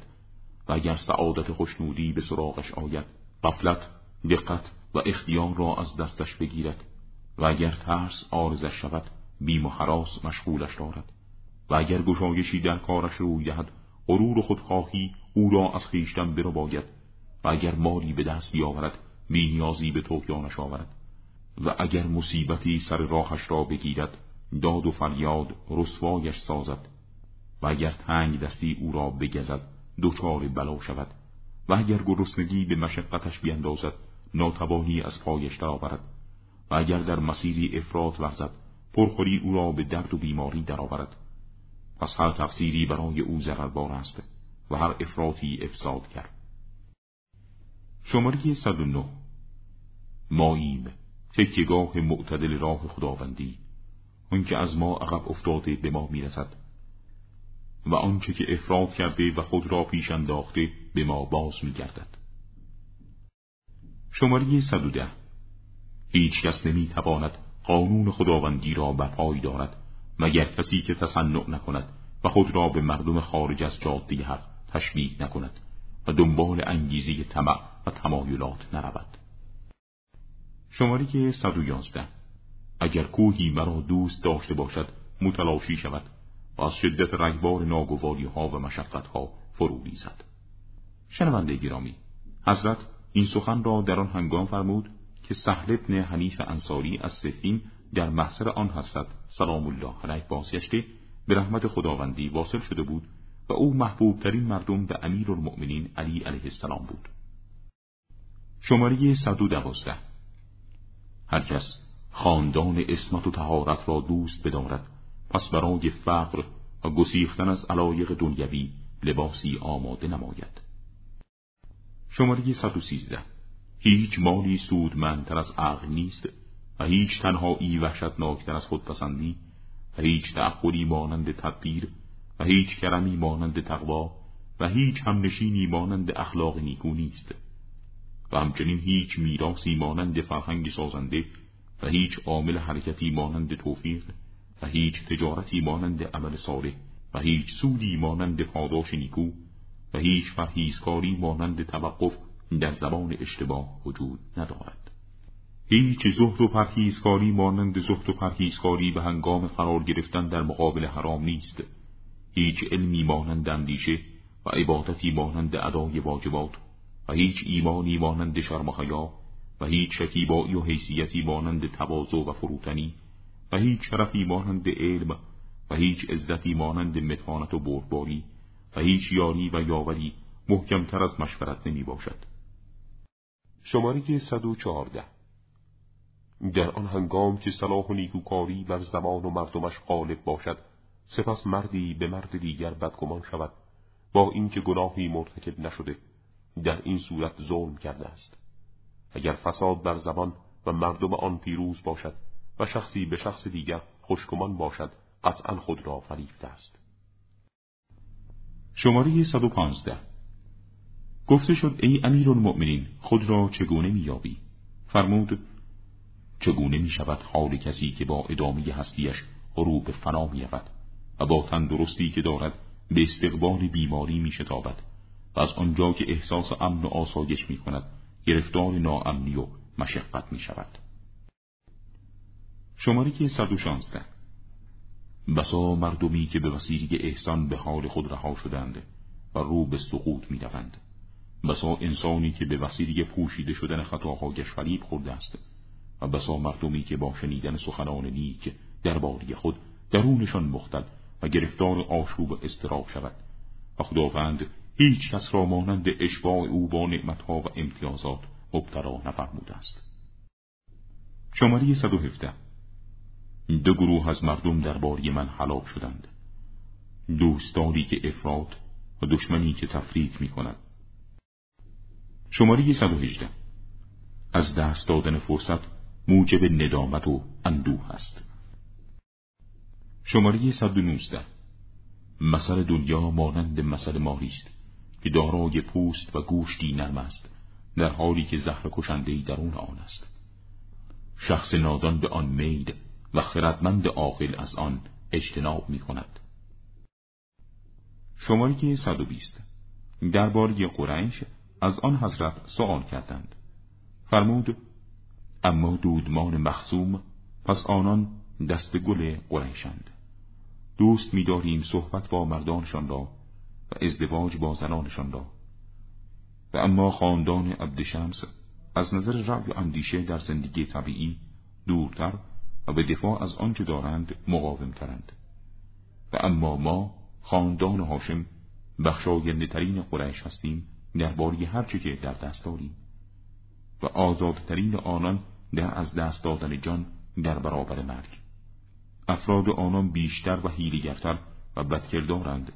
و اگر سعادت خوشنودی به سراغش آید قفلت دقت و اختیار را از دستش بگیرد. و اگر ترس آرزش شود بیم و حراس مشغولش دارد. و اگر گشایشی در کارش روی دهد غرور و خودخواهی او را از خیشتن برو باید و اگر مالی به دست بیاورد بینیازی به توکیانش آورد. و اگر مصیبتی سر راهش را بگیرد داد و فریاد رسوایش سازد. و اگر تنگ دستی او را بگزد دچار بلا شود. و اگر گرسنگی به مشقتش بیندازد ناتوانی از پایش درآورد. و اگر در مسیری افراد ورزد پرخوری او را به درد و بیماری درآورد. پس هر تفسیری برای او ضرربار است و هر افراطی افساد کرد. شماره 109 ماییم. تکیگاه معتدل راه خداوندی. که از ما عقب افتاده به ما می‌رسد. و آنچه که افراد کرده و خود را پیش انداخته به ما باز میگردد. شماره 110 هیچ کس نمی‌تواند قانون خداوندی را بپای دارد. مگر کسی که تصنع نکند و خود را به مردم خارج از جاده حق تشبیه نکند و دنبال انگیزه طمع و تمایلات نرود. شماره 111 اگر کوهی مرا دوست داشته باشد متلاشی شود و از شدت رنگبار ناگواری ها و مشقت ها فرو ریزد. شنونده گرامی حضرت این سخن را در آن هنگام فرمود که سهل ابن حنیف انصاری از سفین در محصر آن حضرت سلام الله علیه. بازگشته به رحمت خداوندی واصل شده بود و او محبوب ترین مردم به امیر المؤمنین علی علیه السلام بود. شماره 112 هر کس خاندان اسمت و تهارت را دوست بدارد پس برای فقر و گسیختن از علایق دنیوی لباسی آماده نماید. شماره 113 هیچ مالی سودمندتر از عقل نیست و هیچ تنهایی وحشتناکتر از خودپسندی و هیچ تعقلی مانند تدبیر و هیچ کرمی مانند تقوا و هیچ همنشینی مانند اخلاق نیکو نیست. و همچنین هیچ میراسی مانند فرهنگ سازنده و هیچ عامل حرکتی مانند توفیق و هیچ تجارتی مانند عمل صالح و هیچ سودی مانند پاداش نیکو و هیچ فرهیزکاری مانند توقف در زبان اشتباه وجود ندارد. هیچ زهد و پرهیزکاری مانند زهد و پرهیزکاری به هنگام قرار گرفتن در مقابل حرام نیست. هیچ علمی مانند اندیشه و عبادتی مانند ادای واجبات و هیچ ایمانی مانند شرم حیا و هیچ شکیبایی و حیثیتی مانند تواضع و فروتنی و هیچ شرفی مانند علم و هیچ عزتی مانند متانت و بردباری و هیچ یاری و یاوری محکمتر از مشورت نمی باشد شماره 114 در آن هنگام که صلاح و نیکوکاری بر زمان و مردمش غالب باشد سپس مردی به مرد دیگر بدگمان شود با اینکه گناهی مرتکب نشده در این صورت ظلم کرده است. اگر فساد بر زبان و مردم آن پیروز باشد و شخصی به شخص دیگر خوشگمان باشد قطعا خود را فریفته است. شماره 115 گفته شد ای امیر المؤمنین خود را چگونه میابی؟ فرمود چگونه می شود حال کسی که با ادامه هستیش رو به فنا می و با تندرستی که دارد به استقبال بیماری می شتابد و از آنجا که احساس امن و آسایش می کند گرفتار ناامنی و مشقت می شود شماره که 116 بسا مردمی که به وسیله احسان به حال خود رها شدند و رو به سقوط می روند. بسا انسانی که به وسیله پوشیده شدن خطاهایش فریب خورده است. و بسا مردمی که با شنیدن سخنان نیک درباره خود درونشان مختل و گرفتار آشوب و استراب شود و خداوند هیچ کس را مانند اشباع او با نعمتها و امتیازات مبتلا نفرموده است. شماره 117 دو گروه از مردم درباره من حلاک شدند. دوستانی که افراد و دشمنی که تفریط می کند شماره 118 از دست دادن فرصت موجب ندامت و اندوه است. شماره 119 مثل دنیا مانند مثل ماری است که دارای پوست و گوشتی نرم است در حالی که زهر کشندهی درون آن است. شخص نادان به آن میل و خردمند عاقل از آن اجتناب می کند شماره 120 درباره قریش از آن حضرت سوال کردند. فرمود اما دودمان مخصوم پس آنان دست گل قریشند. دوست می‌داریم صحبت با مردانشان را و ازدواج با زنانشان را. و اما خاندان عبدشمس از نظر رأی و اندیشه در زندگی طبیعی دورتر و به دفاع از آنچه دارند مقاومترند. و اما ما خاندان هاشم بخشاینده قریش هستیم درباره هرچه که در دست داریم. و آزادترین آنان در از دست دادن جان در برابر مرگ. افراد آنان بیشتر و حیلگرتر و بدکردارند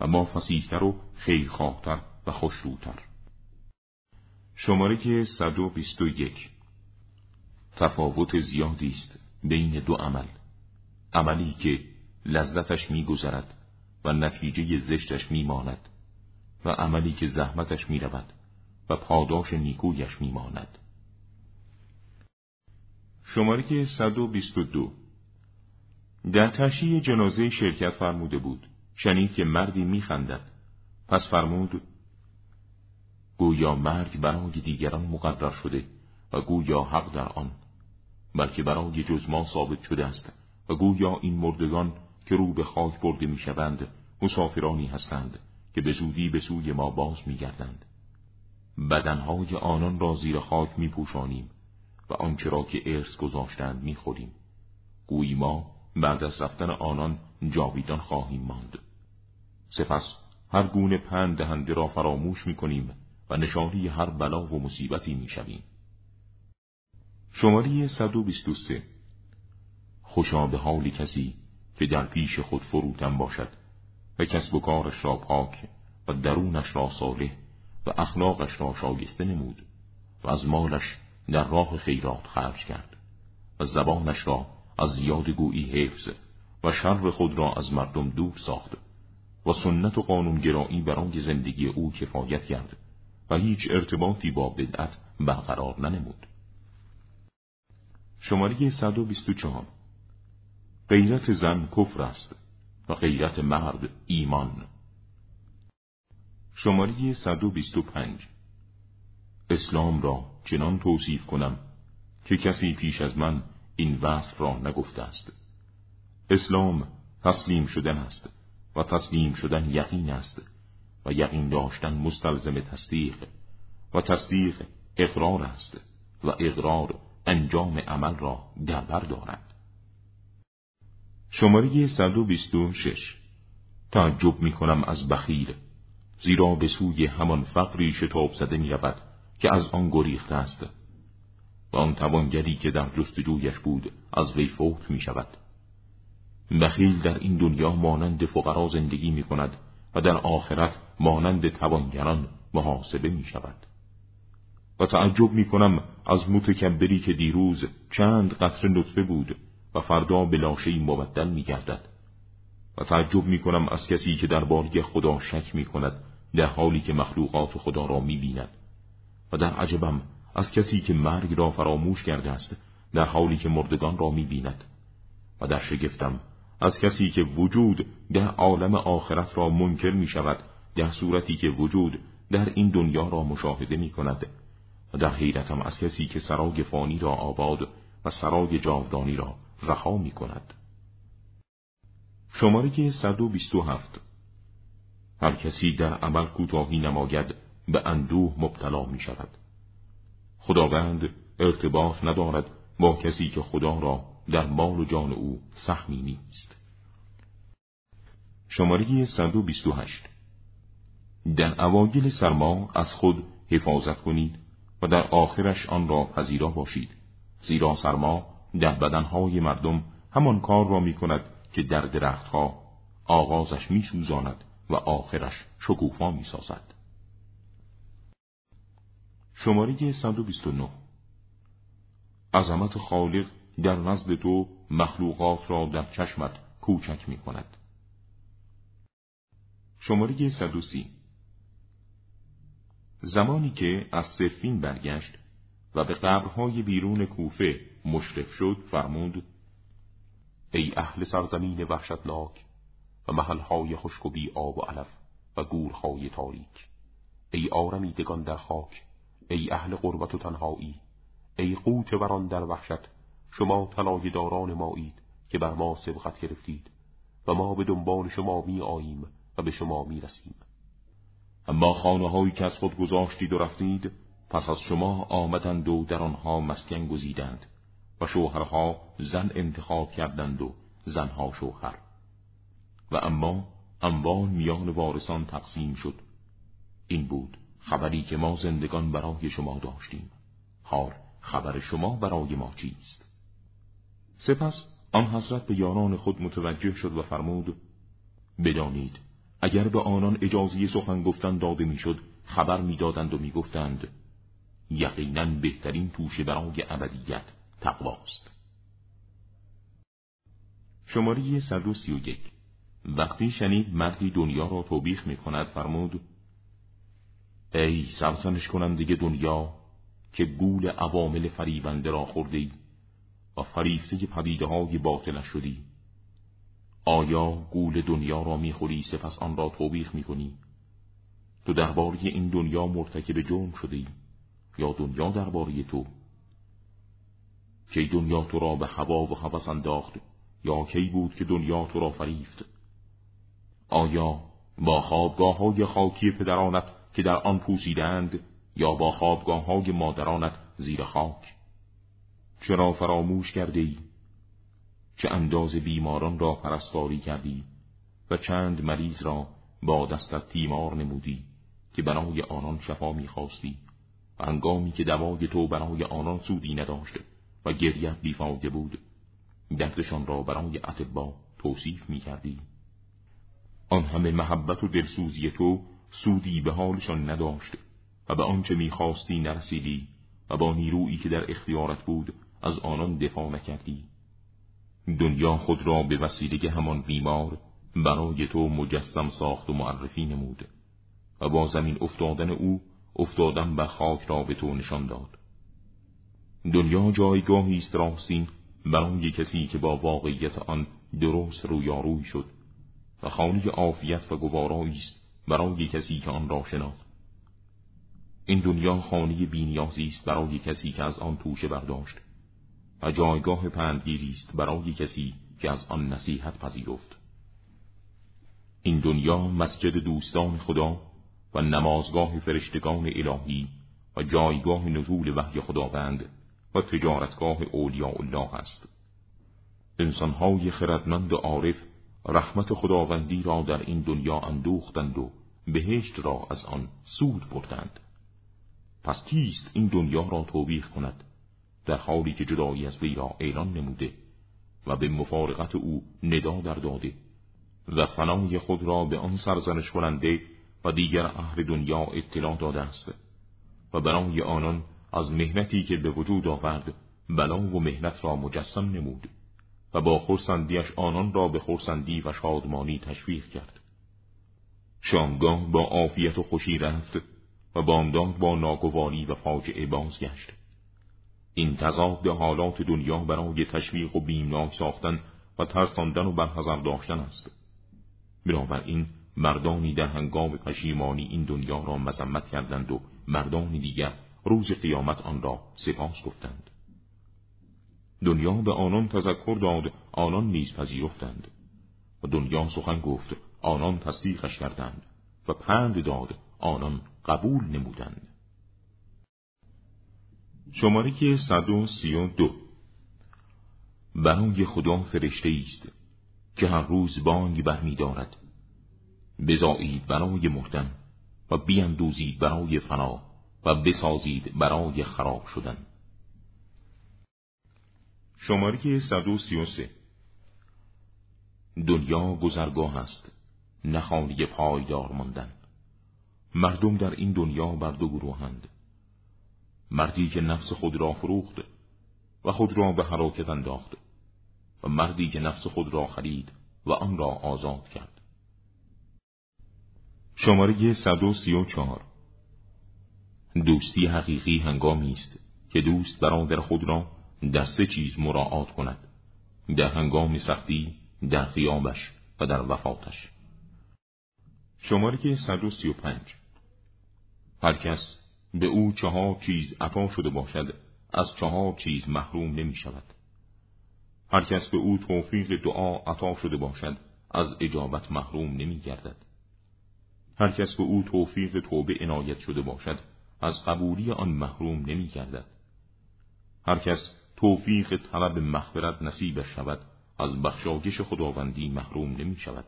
و ما فسیحتر و خیرخواهتر و خوشروتر شماره که 121 تفاوت زیادی است بین دو عمل. عملی که لذتش میگذرد و نتیجه زشتش میماند و عملی که زحمتش می‌رود و پاداش نیکویش میماند. شماره که 122 در تشییع جنازه شرکت فرموده بود شنید که مردی میخندد. پس فرمود گویا مرگ برای دیگران مقرر شده و گویا حق در آن بلکه برای جز ما ثابت شده است و گویا این مردگان که رو به خاک برده می‌شوند مسافرانی هستند که به زودی به سوی ما باز میگردند. بدنهای آنان را زیر خاک میپوشانیم. و آنچه را که ارث گذاشتند می‌خوریم. گویی ما بعد از رفتن آنان جاویدان خواهیم ماند. سپس هر گونه پند دهنده را فراموش می‌کنیم و نشانی هر بلا و مصیبتی می‌شویم. شماره 123 خوشا به حالی کسی که در پیش خود فروتن باشد و کسب و کارش را پاک و درونش را صالح و اخلاقش را شایسته نمود و از مالش در راه خیرات خرج کرد و زبانش را از زیاد گویی حفظ و شر خود را از مردم دور ساخت و سنت و قانونگرایی برای زندگی او کفایت کرد و هیچ ارتباطی با بدعت برقرار ننمود. شماره 124 غیرت زن کفر است و غیرت مرد ایمان. شماره 125 اسلام را چنان توصیف کنم که کسی پیش از من این وصف را نگفته است. اسلام تسلیم شدن است و تسلیم شدن یقین است و یقین داشتن مستلزم تصدیق و تصدیق اقرار است و اقرار انجام عمل را در بر دارد. شماره 126 تعجب می کنم از بخیل زیرا به سوی همان فقری شتاب زده می رود که از آن گریخته است و آن توانگری که در جستجویش بود از وی فوت می شود بخیل در این دنیا مانند فقرا زندگی می کند و در آخرت مانند توانگران محاسبه می شود و تعجب می کنم از متکبری که دیروز چند قطر نطفه بود و فردا به لاشهی مبدل می گردد و تعجب می کنم از کسی که در باری خدا شک می کند در حالی که مخلوقات خدا را می بیند و در عجبم از کسی که مرگ را فراموش کرده است در حالی که مردگان را می بیند و در شگفتم از کسی که وجود در عالم آخرت را منکر می شود در صورتی که وجود در این دنیا را مشاهده می کند و در حیرتم از کسی که سرای فانی را آباد و سرای جاودانی را رها می کند شماره 127 هر کسی در عمل کوتاهی نماید. به اندوه مبتلا می شود. خداوند ارتباط ندارد با کسی که خدا را در مال و جان او سهمی نیست. شماره 128 در اوایل سرما از خود حفاظت کنید و در آخرش آن را پذیرا باشید. زیرا سرما در بدنهای مردم همان کار را می کند که در درختها آغازش می سوزاند و آخرش شکوفا می سازد. شماره 129 عظمت خالق در نزد تو مخلوقات را در چشمت کوچک می کند. شماره 130 زمانی که از سفین برگشت و به قبرهای بیرون کوفه مشرف شد فرمود ای اهل سرزمین وحشتناک و محلهای خشک و بی آب و علف و گورهای تاریک ای آرمیدگان در خاک ای اهل قربت و تنهایی ای قوت وران در وحشت شما طلای داران مایید که بر ما سبقت گرفتید و ما به دنبال شما می آییم و به شما می رسیم اما خانه هایی که از خود گذاشتید و رفتید پس از شما آمدند و در آنها مسکن گزیدند و شوهرها زن انتخاب کردند و زنها شوهر. و اما اموال میان وارثان تقسیم شد. این بود. خبری که ما زندگان برای شما داشتیم. حال خبر شما برای ما چیست؟ سپس آن حضرت به یاران خود متوجه شد و فرمود بدانید اگر به آنان اجازه سخن گفتن داده می‌شد خبر می‌دادند و می‌گفتند یقینا بهترین توشه برای ابدیت تقواست. شماره 131 وقتی شنید مردی دنیا را توبیخ می کند فرمود ای سرسنش کننده دنیا که گول عوامل فریبنده را خورده و فریفته پدیده های باطلش شدی. آیا گول دنیا را می‌خوری سپس آن را توبیخ می‌کنی؟ تو درباره این دنیا مرتکب جرم شده ای یا دنیا درباره تو؟ کی دنیا تو را به هوا و هوس انداخت یا کی بود که دنیا تو را فریفت؟ آیا با خوابگاه های خاکی پدرانت که در آن پوسیدند یا با خوابگاه های مادرانت زیر خاک چرا فراموش کرده ای؟ چه انداز بیماران را پرستاری کردی و چند مریض را با دستت تیمار نمودی که برای آنان شفا می‌خواستی و هنگامی که دوای تو برای آنان سودی نداشت و گریت بیفایده بود دردشان را برای اتبا توصیف می‌کردی آن همه محبت و دلسوزی تو سودی به حالشان نداشت و به آنچه می‌خواستی نرسیدی و با نیرویی که در اختیارت بود از آنان دفاع نکردی. دنیا خود را به وسیله همان بیمار برای تو مجسم ساخت و معرفی نمود و با زمین افتادن او افتادن بر خاک را به تو نشان داد. دنیا جایگاهی است راستین برای کسی که با واقعیت آن درست رویاروی شد و خانه عافیت و گوارایی است برای کسی که آن را شناخت. این دنیا خانه بینیازی است برای کسی که از آن توشه برداشت و جایگاه پندگیری است برای کسی که از آن نصیحت پذیرفت. این دنیا مسجد دوستان خدا و نمازگاه فرشتگان الهی و جایگاه نزول وحی خداوند و تجارتگاه اولیاء الله است. انسانهای خردمند و عارف رحمت خداوندی را در این دنیا اندوختند و بهشت را از آن سود بردند. پس کیست این دنیا را توبیخ کند؟ در حالی که جدایی از وی را اعلان نموده و به مفارقت او ندا در داده و فنای خود را به آن سرزنش کننده و دیگر اهل دنیا اطلاع داده است و برای آنان از مهنتی که به وجود آورد بلا و مهنت را مجسم نمود. و با خورسندیش آنان را به خورسندی و شادمانی تشویق کرد. شامگاه با عافیت و خوشی رفت و بامداد با ناگواری و فاجعه بازگشت. این تضاد حالات دنیا برای تشویق و بیمناک ساختن و ترساندن و برحضر داشتن است. بنابراین مردانی در هنگام پشیمانی این دنیا را مذمت کردند و مردانی دیگر روز قیامت آن را سپاس گفتند. دنیا به آنان تذکر داد آنان نیز پذیرفتند. و دنیا سخن گفت آنان تصدیقش کردند. و پند داد آنان قبول نمودند. شماره که صد و سی و دو. برای خدا فرشته است که هر روز بانگ برمی دارد. بزایید برای مردن و بیندوزید برای فنا و بسازید برای خراب شدن. شماره 133 دنیا گذرگاه است نخانی پایدار ماندن. مردم در این دنیا بر دو گروهند. مردی که نفس خود را فروخت و خود را به حراکت انداخت و مردی که نفس خود را خرید و آن را آزاد کرد. شماره 134 دوستی حقیقی هنگامی است که دوست برادر خود را در سه چیز مراعات کند. در هنگام سختی در خیابش و در وفاتش. شماره 135 هر کس به او چهار چیز عطا شده باشد از چهار چیز محروم نمی شود. هر کس به او توفیق دعا عطا شده باشد از اجابت محروم نمی گردد. هر کس به او توفیق توبه عنایت شده باشد از قبولی آن محروم نمی گردد. هر کس توفیق طلب مغفرت نصیبش شود. از بخشایش خداوندی محروم نمی شود.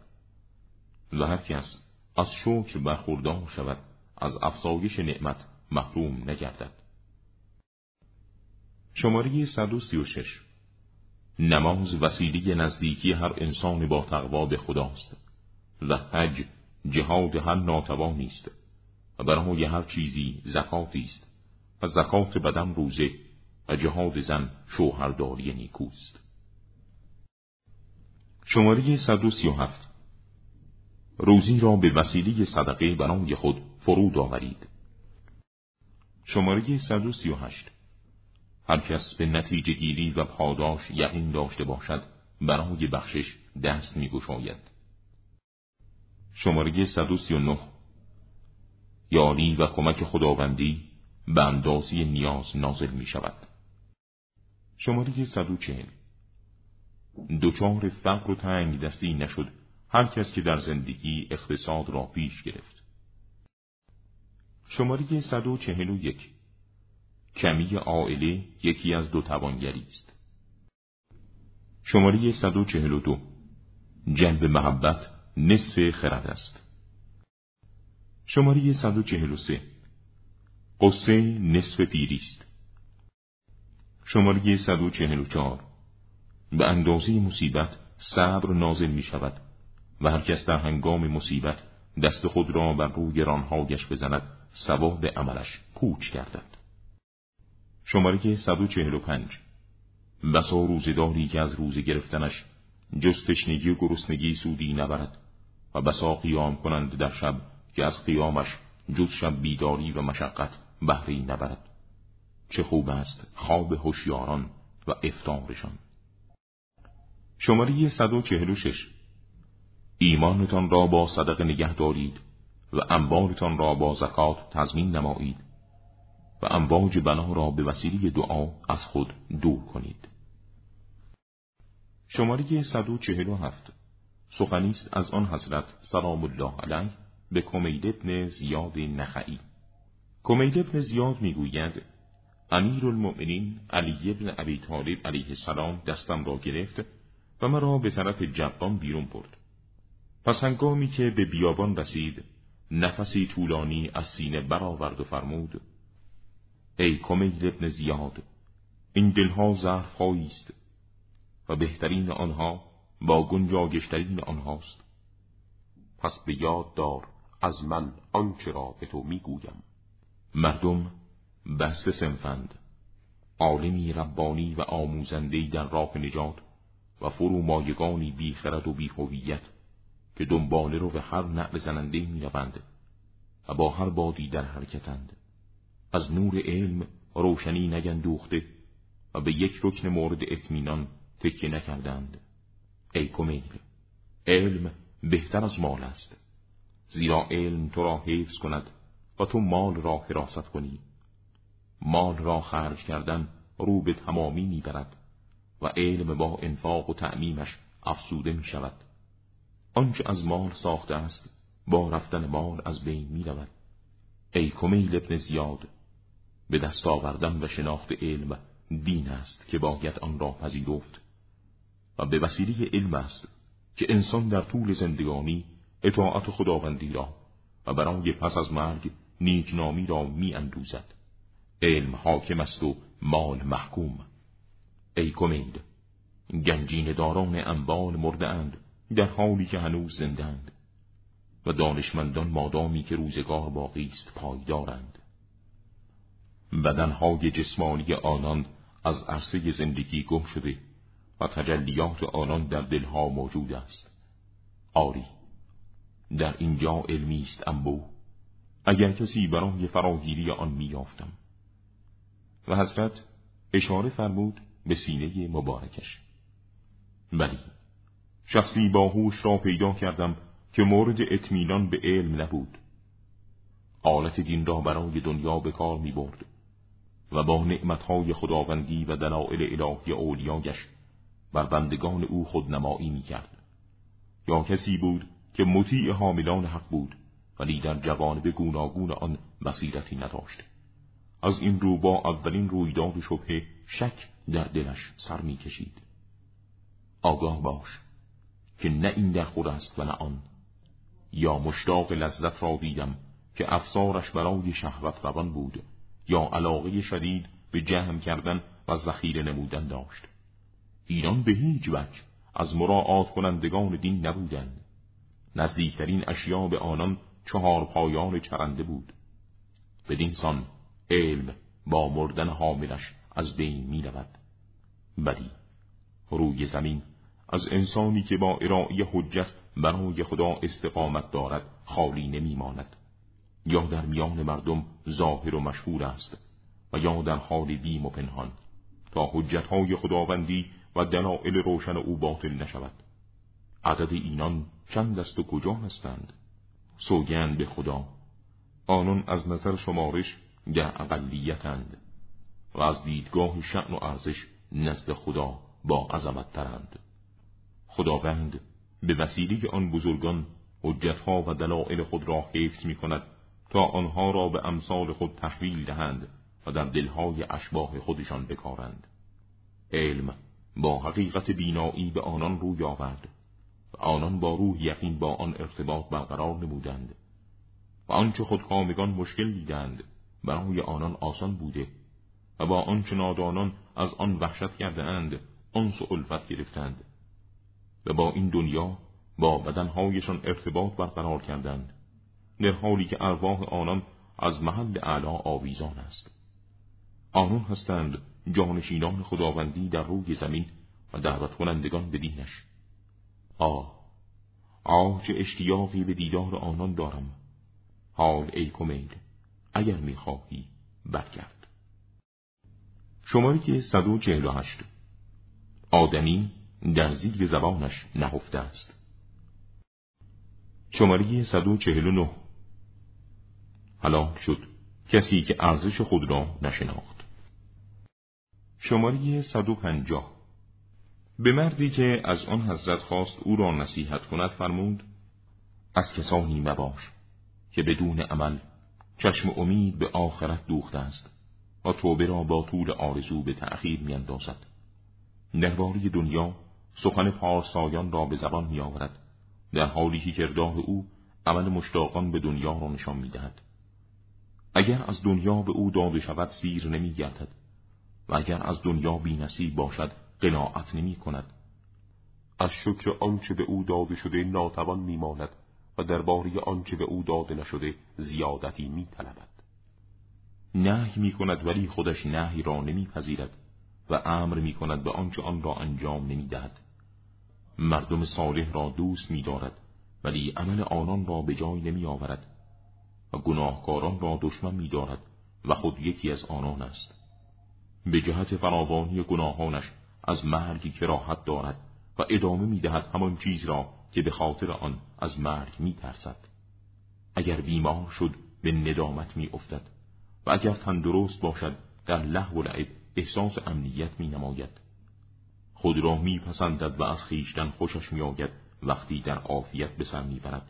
و هر کس از شکر برخوردار شود از افزایش نعمت محروم نگردد. شماره 136 نماز وسیله نزدیکی هر انسان با تقوا به خداست و حج جهاد هر ناتوانی است و برای هر چیزی زکاتی است. و زکات بدن روزه و جهاد زن شوهرداری نیکوست. شماره 137 روزی را به وسیله صدقه برای خود فرود آورید. شماره 138 هر کس به نتیجه گیری و پاداش یقین داشته باشد برای بخشش دست می گشاید. شماره 139 یاری و کمک خداوندی به اندازی نیاز نازل می شود. شماره 140 دوچار فقر و تنگ دستی نشد هر کس که در زندگی اقتصاد را پیش گرفت. شماره 141 کمی عائله یکی از دو توانگری است. شماره 142 جلب محبت نصف خرد است. شماره 143 قصه نصف پیری است. شماره 144 به اندازه مصیبت صبر نازل می شود و هر کس در هنگام مصیبت دست خود را بر روی رانهایش بزند ثواب عملش پوچ گردد. شماره 145 بسا روزداری که از روزه گرفتنش جز تشنگی و گرسنگی سودی نبرد و بسا قیام کنند در شب که از قیامش جز شب بیداری و مشقت بهری نبرد. چه خوب است خواب هوشیاران و افتارشان شماره 146 ایمانتان را با صدقه نگه دارید و انبارتان را با زکات تضمین نمایید و امواج بنا را به وسیله دعا از خود دور کنید. شماره 147 سخنی است از آن حضرت سلام الله علیه به کمید ابن زیاد نخعی. کمید ابن زیاد می‌گوید امیر المؤمنین علی ابن ابی طالب علیه السلام دستم را گرفت و مرا به طرف جبان بیرون برد. پس هنگامی که به بیابان رسید نفسی طولانی از سینه برآورد و فرمود ای کمیل ابن زیاد این دلها ظرفهایی است و بهترین آنها با گنجاگشترین آنهاست پس به یاد دار از من آنچه را به تو می‌گویم مردم بست سنفند. عالمی ربانی و آموزندهی در راه نجات و فرو مایگانی بی خرد و بی هویت که دنباله رو به هر نعل زننده می روند و با هر بادی در حرکتند. از نور علم روشنی نگندوخته و به یک رکن مورد اطمینان تکیه نکردند. ای کمیل علم بهتر از مال است. زیرا علم تو را حفظ کند و تو مال را حراست کنی. مال را خرج کردن رو به تمامی می‌برد و علم با انفاق و تعمیمش افسوده می شود آنچه از مال ساخته است با رفتن مال از بین می رود ای کمیل ابن زیاد به دست آوردن و شناخت علم دین است که باید آن را پذیرفت. و به وسیله علم است که انسان در طول زندگانی اطاعت خداوندی را و برای پس از مرگ نیکنامی را می اندوزد. علم حاکم است و مال محکوم. ای کمیل گنجین داران انبال مرده اند در حالی که هنوز زندند و دانشمندان مادامی که روزگار باقی است پایدارند. بدنهای جسمانی آنان از عرصه زندگی گم شده و تجلیات آنان در دلها موجود است. آری در اینجا علمی است انبو اگر کسی برای فراگیری آن میافتم و حضرت اشاره فرمود به سینه مبارکش ولی شخصی باهوش را پیدا کردم که مورد اطمینان به علم نبود آلت دین را برای دنیا به کار می برد و با نعمتهای خداوندی و دلائل الهی اولیایش بر بندگان او خودنمایی می کرد. یا کسی بود که مطیع حاملان حق بود ولی در جوانب گوناگون آن بصیرتی نداشت. از این رو با اولین رویداد شبه شک در دلش سر می کشید. آگاه باش که نه این در خود است و نه آن. یا مشتاق لذت را دیدم که افسارش برای شهوت روان بود یا علاقه شدید به جهم کردن و ذخیره نمودن داشت. ایران به هیچ وجه از مراعات کنندگان دین نبودند نزدیکترین اشیا به آنان چهار پایان چرنده بود. بدین سان علم با مردن حاملش از بین می رود ولی روی زمین از انسانی که با ارائه حجت برای خدا استقامت دارد خالی نمی ماند. یا در میان مردم ظاهر و مشهور است و یا در حال بیم و پنهان تا حجتهای خداوندی و دلائل روشن او باطل نشود. عدد اینان چند است و کجا هستند؟ سوگند به خدا. آنان از نظر شمارش در اقلیتند و از دیدگاه شعن و ارزش نزد خدا با عظمت ترند. خداوند به وسیله آن بزرگان حجتها و دلائل خود را حفظ می کند تا آنها را به امثال خود تحویل دهند و در دلهای اشباه خودشان بکارند. علم با حقیقت بینایی به آنان روی آورد و آنان با روح یقین با آن ارتباط برقرار نمودند و آنچه خود کامگان مشکل دیدند برای آنان آسان بوده و با آنچه نادانان از آن وحشت کرده اند آنس و الفت گرفتند و با این دنیا با بدنهایشان ارتباط برقرار کردند در حالی که ارواح آنان از محل اعلا آویزان است. آنان هستند جانشینان خداوندی در روی زمین و دعوت کنندگان به دینش. آه آه چه اشتیاقی به دیدار آنان دارم. حال ای کمیل اگر می‌خواهی برگرد. شماره که 148 آدمی در زیر زبانش نهفته است. شماره 149 حلاک شد. کسی که ارزش خود را نشناخت. شماره 150 به مردی که از آن حضرت خواست او را نصیحت کند فرمود از کسانی مباش که بدون عمل چشم امید به آخرت دوخته است و توبه را با طول آرزو به تأخیر میاندازد. درباره دنیا سخن پارسایان را به زبان میآورد در حالی که کردار او عمل مشتاقان به دنیا را نشان می‌دهد. اگر از دنیا به او داده شود سیر نمیگردد و اگر از دنیا بینصیب باشد قناعت نمی کند از شکر آنچه به او داده شده ناتوان میماند. و درباره آنچه به او داده نشده زیادتی میطلبد. نهی می کند ولی خودش نهی را نمیپذیرد و امر می کند به آنچه آن را انجام نمی‌دهد. مردم صالح را دوست می‌دارد ولی عمل آنان را به جای نمی آورد و گناهکاران را دشمن می دارد و خود یکی از آنان است. به جهت فراوانی گناهانش از مرگی کراهت دارد و ادامه می دهد همان چیز را که به خاطر آن از مرگ می ترسد. اگر بیمار شد به ندامت می افتد و اگر تندرست باشد در له و لعب احساس امنیت می نماید. خود را می پسندد و از خیشتن خوشش می آید وقتی در عافیت به سر می برد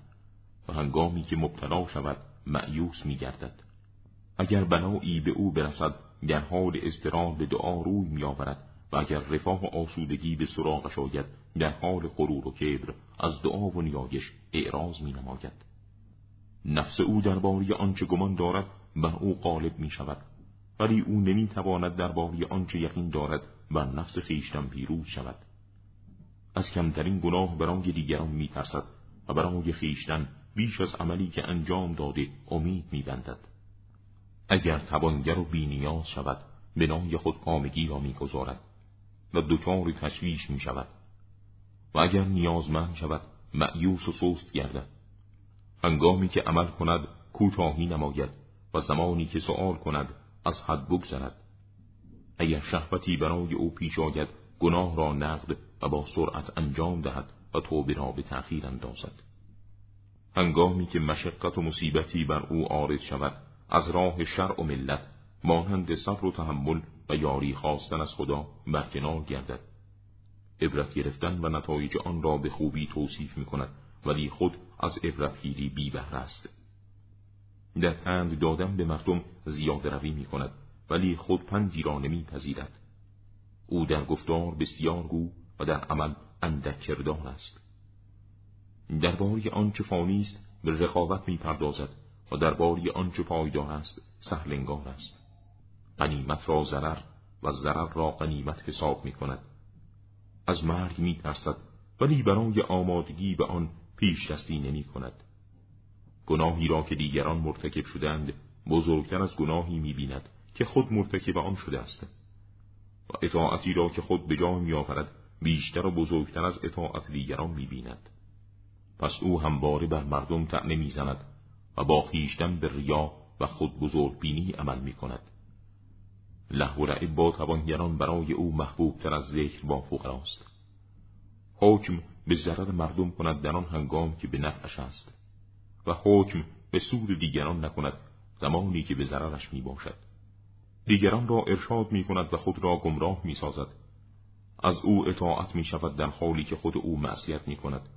و هنگامی که مبتلا شود معیوس می گردد. اگر بنایی به او برسد در حال اضطرار به دعا روی می آورد و اگر رفاه و آسودگی به سراغش آید در حال غرور و کبر از دعا و نیایش اعراض می نماید. نفس او درباره آنچه گمان دارد بر او غالب می شود ولی او نمی تواند درباره آنچه یقین دارد بر نفس خیشتن پیروز شود از کمترین گناه برای دیگران می ترسد و برای خیشتن بیش از عملی که انجام داده امید می بندد. اگر توانگر و بینیاز شود بنای خود کامگی را می‌گذارد و دچار تشویش می شود و اگر نیازمند شود معیوس و سست گردد. هنگامی که عمل کند کوتاهی نماید و زمانی که سؤال کند از حد بگذرد. اگر شهوتی برای او پیش آید گناه را نقد و با سرعت انجام دهد و توبه را به تأخیر اندازد. هنگامی که مشقت و مصیبتی بر او عارض شود از راه شرع و ملت مانند صبر و تحمل و یاری خواستن از خدا برکنار گردد. عبرت گرفتن و نتایج آن را به خوبی توصیف می کند ولی خود از عبرتگیری بی بهره است. در پند دادن به مردم زیاده روی می کند ولی خود پندی را نمی پذیرد. او در گفتار بسیار گو و در عمل اندک کردار است. درباره آنچه فانی است به رقابت می پردازد و درباره آنچه پایدار است سهلنگار است. غنیمت را ضرر و ضرر را غنیمت حساب می کند از مرگ می ترسد ولی برای آمادگی به آن پیش دستی نمی کند گناهی را که دیگران مرتکب شدند بزرگتر از گناهی می بیند که خود مرتکب آن شده است. و اطاعتی را که خود به جای می آورد بیشتر و بزرگتر از اطاعت دیگران می بیند پس او همواره بر مردم تعنه می زند و با خیشتن به ریا و خود بزرگ بینی عمل می کند لحو و لعب با توانگران برای او محبوب تر از ذکر با فقراست حکم به ضرر مردم کند در آن هنگام که به نفعش است و حکم به سود دیگران نکند زمانی که به ضررش می باشد دیگران را ارشاد می کند و خود را گمراه می سازد از او اطاعت می شود در حالی که خود او معصیت می کند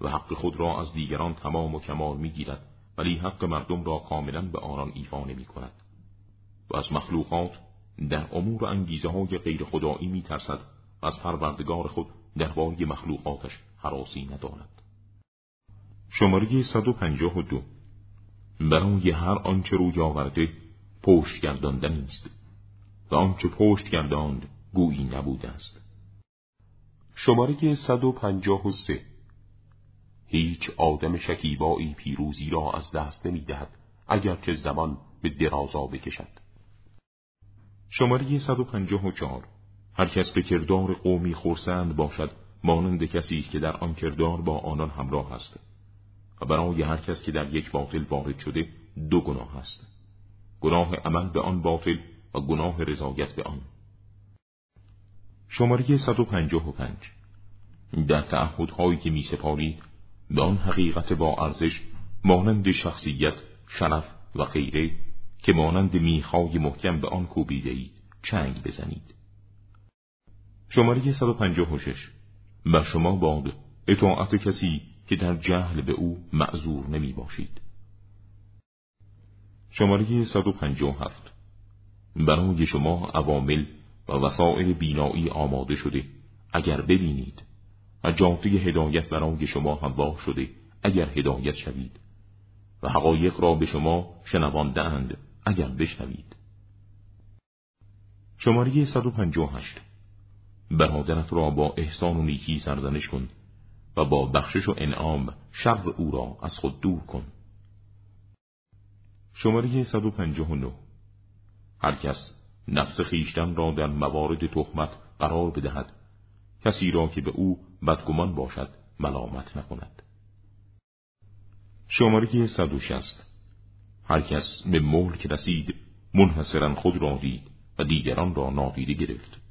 و حق خود را از دیگران تمام و کمال می گیرد ولی حق مردم را کاملا به آنان ایفا نمی کند و از مخلوقات در امور انگیزه های غیر خدایی می ترسد و از پروردگار خود درباره مخلوقاتش حراسی ندارد. شماره 152 برای هر آنچه روی آورده پشت گرداندن است و آنچه پشت گرداند گویی نبوده است. شماره 153 هیچ آدم شکیبایی پیروزی را از دست نمی دهد اگرچه زمان به درازا بکشد. شماره 154 هر کس به کردار قومی خورسند باشد مانند کسی است که در آن کردار با آنان همراه است. و برای هر کس که در یک باطل وارد شده دو گناه است. گناه عمل به آن باطل و گناه رضایت به آن. شماره 155 در تعهدهایی که می سپارید به حقیقت با ارزش مانند شخصیت، شرف و غیره که مانند میخای محکم به آن کوبیده اید چنگ بزنید. شماره 156 بر شما باد اطاعت کسی که در جهل به او معذور نمی باشید. شماره 157 برای شما عوامل و وسائل بینایی آماده شده اگر ببینید. و جاده هدایت برای شما همواه شده اگر هدایت شوید. و حقایق را به شما شنوانده اند. اگر بشنوید. شماره 158 برادرت را با احسان و نیکی سرزنش کن و با بخشش و انعام شر او را از خود دور کن. شماره 159 هر کس نفس خیشتن را در موارد تهمت قرار بدهد. کسی را که به او بدگمان باشد ملامت نکند. شماره 160 هر کس به ملک رسید منحصرا خود را دید و دیگران را نادیده گرفت.